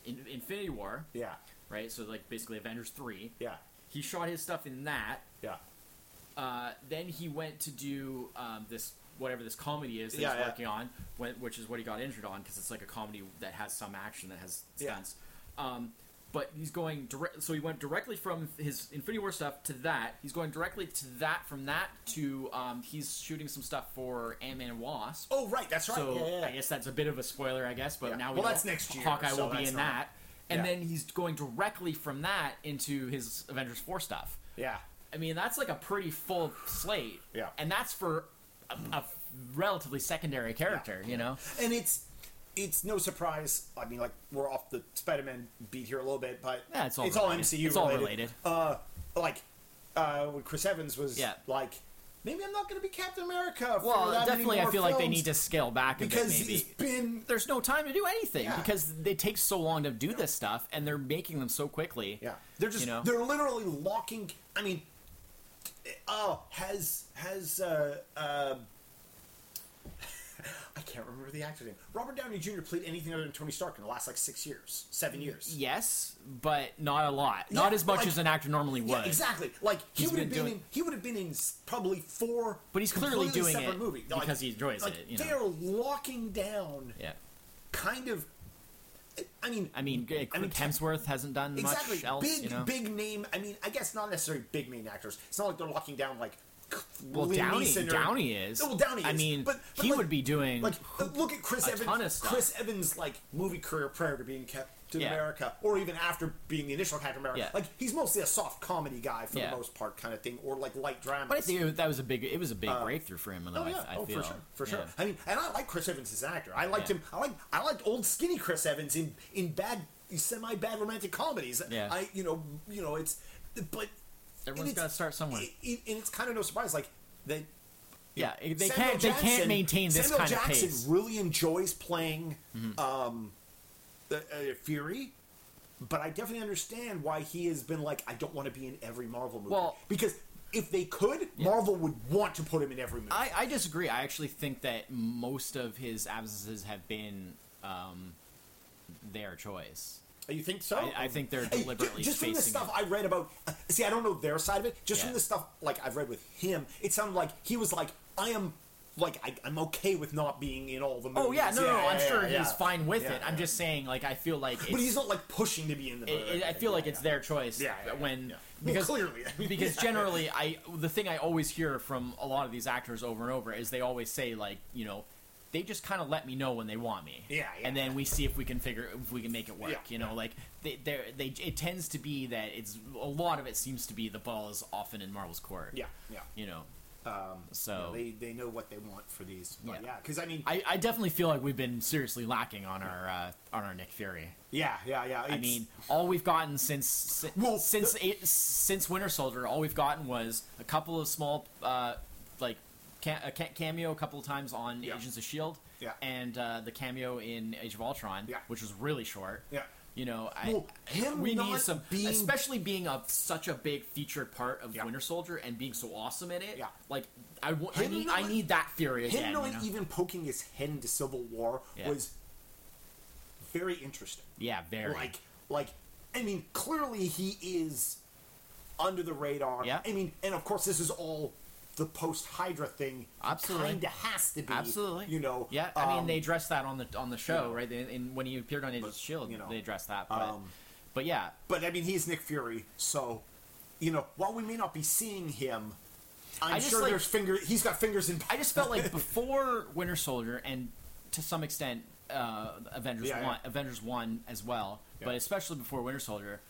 in, Infinity War, Yeah. right? So like basically Avengers three. Yeah. He shot his stuff in that. Yeah. Uh, then he went to do um, this whatever this comedy is that Yeah, he's yeah. working on, when, which is what he got injured on because it's like a comedy that has some action that has Yeah. stunts. Um, but he's going direct. So he went directly from his Infinity War stuff to that. He's going directly to that. From that to um, he's shooting some stuff for Ant Man and Wasp. Oh, right, that's right. So yeah, yeah, yeah. I guess that's a bit of a spoiler, I guess. But Yeah. now we Well, that's next year, Hawkeye so will be in not- that, and Yeah. then he's going directly from that into his Avengers Four stuff. yeah. I mean, that's like a pretty full slate. Yeah. And that's for a, a relatively secondary character, you know? and it's it's no surprise. I mean, like we're off the Spider-Man beat here a little bit, but Yeah, it's all it's all. MCU It's all related. related. Uh, like uh, when Chris Evans was Yeah. like, maybe I'm not going to be Captain America. For Well, definitely, I feel like they need to scale back a because bit, it's been There's no time to do anything Yeah. because it takes so long to do this stuff, and they're making them so quickly. yeah. They're just You know? they're literally locking. I mean, oh, has has uh, uh, I can't remember the actor's name. Robert Downey Jr. played anything other than Tony Stark in the last like six years, seven years. Yes, but not a lot. Not Yeah, as much like- as an actor normally would. Yeah, exactly. Like he He's would have been been, doing- in, he would have been in s- probably four. But he's clearly completely doing separate it movie. because he enjoys like, it, you they know. are locking down, Yeah. kind of. I mean, I mean, Chris I mean, Hemsworth hasn't done exactly much else, big you know? big name. I mean, I guess not necessarily big name actors. It's not like they're locking down like. Well, Downey, Neeson or- Downey is. Well, Downey I is. mean, but, but he like- would be doing like look at Chris Evans. ton of stuff. Chris Evans' like movie career prior to being Captain Yeah. America, or even after being the initial Captain America. Yeah. Like he's mostly a soft comedy guy for Yeah. the most part, kind of thing, or like light drama. But I think it that was a big. It was a big breakthrough for him. Oh yeah, I, I oh feel. for sure, for sure. I mean, and I like Chris Evans as an actor. I liked him. I like I liked old skinny Chris Evans in in bad semi bad romantic comedies. Yeah. I you know you know it's but Everyone's got to start somewhere. it- it- and it's kind of no surprise like that. yeah, they Samuel can't. They can't maintain this Samuel kind Jackson of pace. Samuel Jackson really enjoys playing um, the, uh, Fury, but I definitely understand why he has been like, I don't want to be in every Marvel movie. Well- because if they could, Marvel would want to put him in every movie. I, I disagree. I actually think that most of his absences have been um, their choice. you think so? I, I think they're Hey, deliberately just from the stuff it. I read about, uh, see, I don't know their side of it. Just Yeah. from the stuff like I've read with him, it sounded like he was like, I am, like, I, I'm okay with not being in all the movies. Oh yeah, no, no, no. I'm yeah, sure yeah, he's fine with yeah, it. I'm just saying, like, I feel like, it's, But he's not like pushing to be in the movie. it- I feel like Yeah, it's their choice. Yeah, yeah, yeah, when yeah. Well, because clearly, because generally, I the thing I always hear from a lot of these actors over and over is they always say like, you know. They just kind of let me know when they want me, Yeah, yeah, and then we see if we can figure if we can make it work. Yeah, you know, yeah. like they, they, it tends to be that it's a lot of it seems to be the ball is often in Marvel's court. Yeah, yeah. you know, Um, So- you know, they they know what they want for these. But Yeah. yeah, because I mean, I, I definitely feel like we've been seriously lacking on our uh, on our Nick Fury. yeah, yeah, yeah. I mean, all we've gotten since si- Well, since the- eight, since Winter Soldier, all we've gotten was a couple of small, uh, like ca- a ca- cameo a couple of times on Yeah. Agents of Shield, Yeah. and uh, the cameo in Age of Ultron, Yeah. which was really short. Yeah. You know, I, Well, him we need some, being- especially being a such a big featured part of Yeah. Winter Soldier and being so awesome in it. Yeah. Like I, wa- I need, not- I need that Fury him again. not you know? even poking his head into Civil War Yeah. was very interesting. yeah, very. Like, like, I mean, clearly he is under the radar. Yeah. I mean, and of course, this is all the post Hydra thing. Absolutely. kind of has to be. Absolutely. You know. Yeah, I mean um, they addressed that on the on the show, know, right? In, when he appeared on of Shield, you know, they addressed that. But, um, but yeah, But I mean, he's Nick Fury, so you know, while we may not be seeing him, I'm sure like- there's finger. He's got fingers in. I just felt like before Winter Soldier, and to some extent uh, Avengers Yeah, yeah. One, Avengers One as well, Yeah. but especially before Winter Soldier.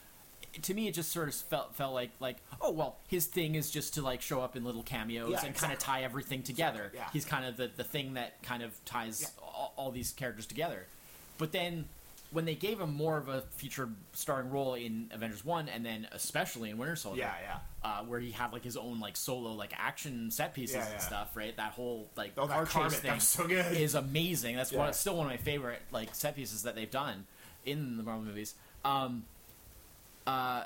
To me, it just sort of felt felt like like oh well, his thing is just to like show up in little cameos Yeah, and kind of tie everything together. Yeah. He's kind of the the thing that kind of ties Yeah. all, all these characters together. But then when they gave him more of a featured starring role in Avengers One, and then especially in Winter Soldier, Yeah, yeah. uh, where he had like his own like solo like action set pieces Yeah, and stuff, right? That whole like Oh, car chase thing so is amazing. That's one, still one of my favorite like set pieces that they've done in the Marvel movies. Um, uh,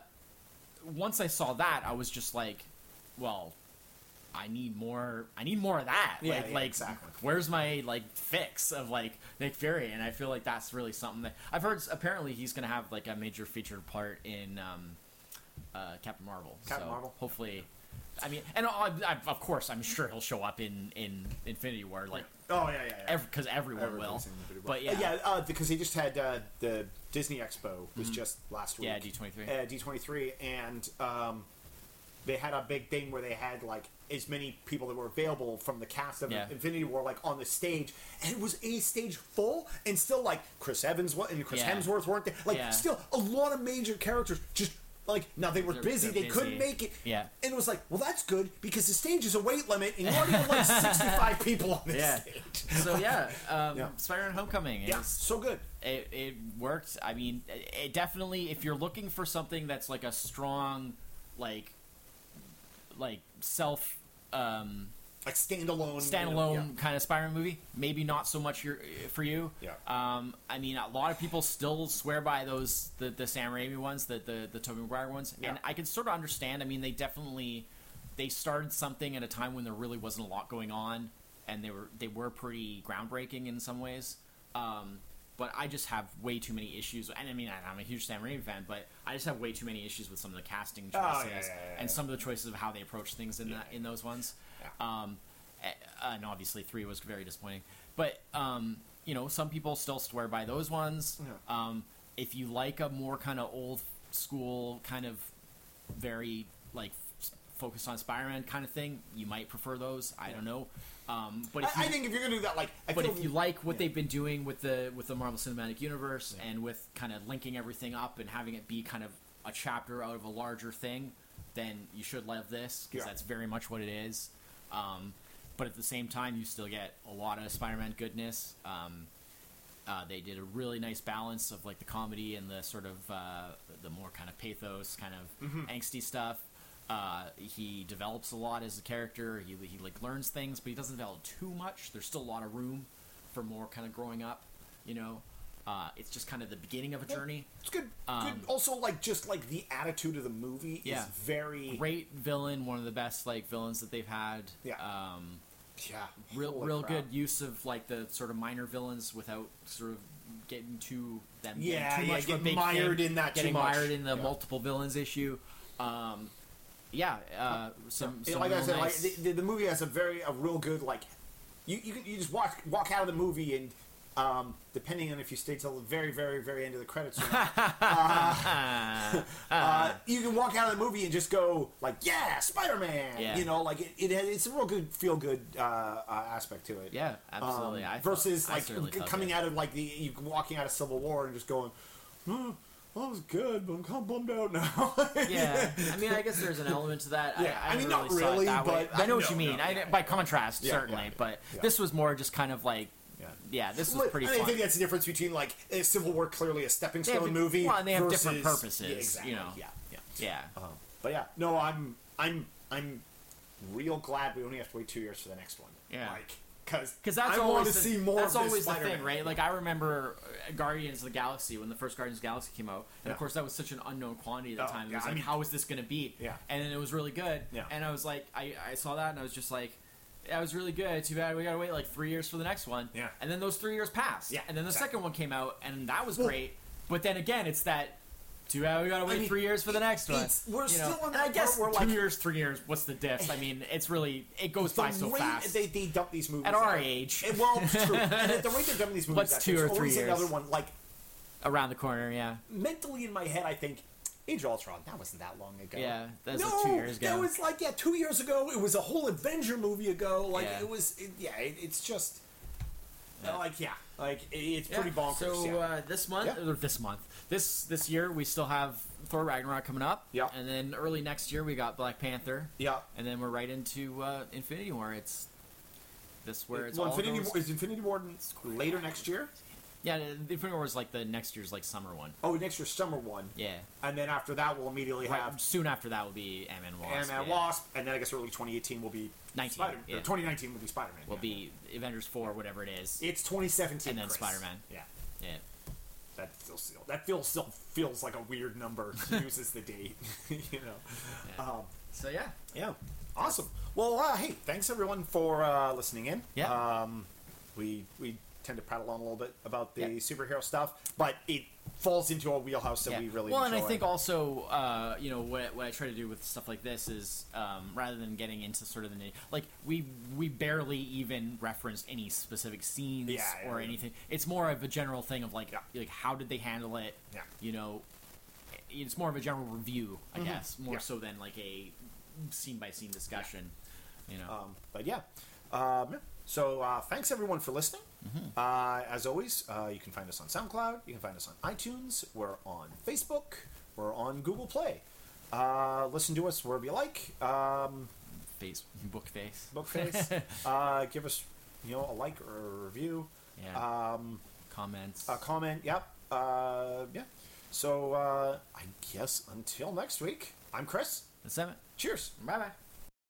once I saw that, I was just like, well. I need more. I need more of that. Yeah, like, yeah, like, exactly. where's my like fix of like Nick Fury? And I feel like that's really something that I've heard. Apparently, he's going to have like a major featured part in um, uh, Captain Marvel. Captain so Marvel? Hopefully, I mean, and I, I, of course, I'm sure he'll show up in in Infinity War, like Oh yeah, yeah, yeah. because everyone will. Everybody's in Infinity War. But yeah, Uh, yeah, uh, because he just had uh, the Disney Expo was just last week. Mm-hmm. Yeah, D23. Uh, D twenty three, and um, they had a big thing where they had like as many people that were available from the cast of Yeah. Infinity War like on the stage, and it was a stage full, and still like Chris Evans and Chris Yeah. Hemsworth weren't there. Like Yeah. still a lot of major characters just. Like now they were They're- busy, they're they couldn't make it. Yeah. and it was like, well, that's good because the stage is a weight limit, and you already have like sixty-five people on this Yeah. stage. so yeah, um, Yeah. Spider-Man: Homecoming is Yeah, so good. It, it worked. I mean, it, it definitely if you're looking for something that's like a strong, like, like self um, Like standalone, standalone you know, kind of Spider-Man movie, maybe not so much your, for you. Yeah. Um, I mean, a lot of people still swear by those the, the Sam Raimi ones, the the the Tobey Maguire ones, and Yeah. I can sort of understand. I mean, they definitely they started something at a time when there really wasn't a lot going on, and they were they were pretty groundbreaking in some ways. Um, but I just have way too many issues, and I mean, I'm a huge Sam Raimi fan, but I just have way too many issues with some of the casting choices Oh, yeah, yeah, yeah, and some of the choices of how they approach things in that in those ones. Um, eh, and obviously three was very disappointing. But um, you know, some people still swear by those ones. Um, if you like a more kind of old school, kind of very like focused on Spider-Man kind of thing, you might prefer those. I don't know. Um, but if I, you, I think if you're gonna do that, like, I but if you like what yeah. they've been doing with the with the Marvel Cinematic Universe and with kind of linking everything up and having it be kind of a chapter out of a larger thing, then you should love this because Yeah. that's very much what it is. Um, but at the same time, you still get a lot of Spider-Man goodness. Um, uh, they did a really nice balance of like the comedy and the sort of uh, the more kind of pathos, kind of Mm-hmm. angsty stuff. Uh, he develops a lot as a character. He, he like learns things, but he doesn't develop too much. There's still a lot of room for more kind of growing up. You know, uh, it's just kind of the beginning of a journey. It's good. Um, good. Also, like, just like the attitude of the movie Yeah. is very Great villain, one of the best like villains that they've had. Yeah. Um, Yeah, real holy real crap. good use of like the sort of minor villains without sort of getting too them Yeah, too yeah, much of a getting big mired thing, in that too getting mired in the Yeah. multiple villains issue. Um, yeah, uh, some, some like I said, nice- like the, the, movie has a very a real good like you you, can, you just walk walk out of the movie and um, depending on if you stay till the very very very end of the credits, or not, uh, you can walk out of the movie and just go like yeah Spider Man. Yeah. You know, like it, it it's a real good feel good uh, uh, aspect to it. yeah, absolutely. Um, versus like coming out of like the you walking out of Civil War and just going, hmm, well, that was good, but I'm kind of bummed out now. yeah, I mean, I guess there's an element to that. Yeah, I, I, I mean, not really, really, that way. but- I know what you mean. no, I, by contrast, Yeah, certainly, yeah, but yeah. this was more just kind of like, Yeah. yeah, this was pretty I fun. think that's the difference between like Civil War clearly a stepping They have stone movie. well, and they have different purposes, Yeah, exactly. you know. Yeah, yeah. yeah, Um, but yeah, no, I'm I'm I'm real glad we only have to wait two years for the next one. Yeah. like because because that's I always want to the, see more. That's of this always the thing, right? Like I remember uh, Guardians of the Galaxy when the first Guardians of the Galaxy came out, and Yeah. of course that was such an unknown quantity at the Oh, time. It yeah, was I like, mean- how is this going to be? Yeah. and then it was really good. Yeah. and I was like, I, I saw that and I was just like. That was really good. Too bad we gotta wait like three years for the next one. Yeah. And then those three years passed. Yeah, And then the exactly. second one came out, and that was Well- great. But then again, it's that. Too bad we gotta wait mean, three years for the next one. we're you know? still on And that I guess where, two like- years, three years. What's the diff? Eh. I mean, it's really it goes by so fast. They, they dump these movies At our out- age. and, well, it's true. and at the rate they're dumping these movies, What's out, two or three years? Another one like around the corner. Yeah, mentally in my head, I think Age of Ultron. That wasn't that long ago. yeah. That's no, like two years ago. that was like yeah, two years ago. It was a whole Avenger movie ago. Like Yeah. it was, it, yeah. It, it's just. Like yeah, like it, it's pretty bonkers. So yeah. uh, this month, Yeah. or this month, this this year, we still have Thor Ragnarok coming up. Yeah. And then early next year, we got Black Panther. yeah. And then we're right into uh, Infinity War. It's this where it's well, all Infinity goes- War, is Infinity War later next year? Yeah, the Infinity War is like the next year's like summer one. Oh, next year's summer one, Yeah. and then after that, we'll immediately Right, have soon after that will be Ant-Man and Wasp. Ant-Man yeah. Wasp, and then I guess early 2018 will be 19, Spider. yeah. 2019 will be Spider-Man. Will yeah. be Avengers four, whatever it is. It's 2017, And then Spider-Man. Yeah, Yeah. that feels that feels still feels like a weird number. to use as the date, you know. Yeah. Um, So yeah. Yeah. Awesome. Well, uh, hey, thanks everyone for uh, listening in. Yeah. Um, we we tend to prattle on a little bit about the Yeah. superhero stuff, but it falls into a wheelhouse that Yeah. we really well, and I think also, uh, you know, what, what I try to do with stuff like this is um, rather than getting into sort of the like we we barely even referenced any specific scenes Yeah, or anything. It's more of a general thing of like like how did they handle it? Yeah. You know, it's more of a general review, I guess, more Mm-hmm. So than like a scene by scene discussion. You know, Um, but yeah. Um, so uh, thanks everyone for listening. Mm-hmm. Uh, as always, uh, you can find us on SoundCloud. You can find us on iTunes. We're on Facebook. We're on Google Play. Uh, listen to us wherever you like. Um, face book face, Bookface. uh, give us, you know, a like or a review. yeah, Um, comments. a comment. Yep. Uh, yeah. So uh, I guess until next week, I'm Chris. The seven. Cheers. Bye bye.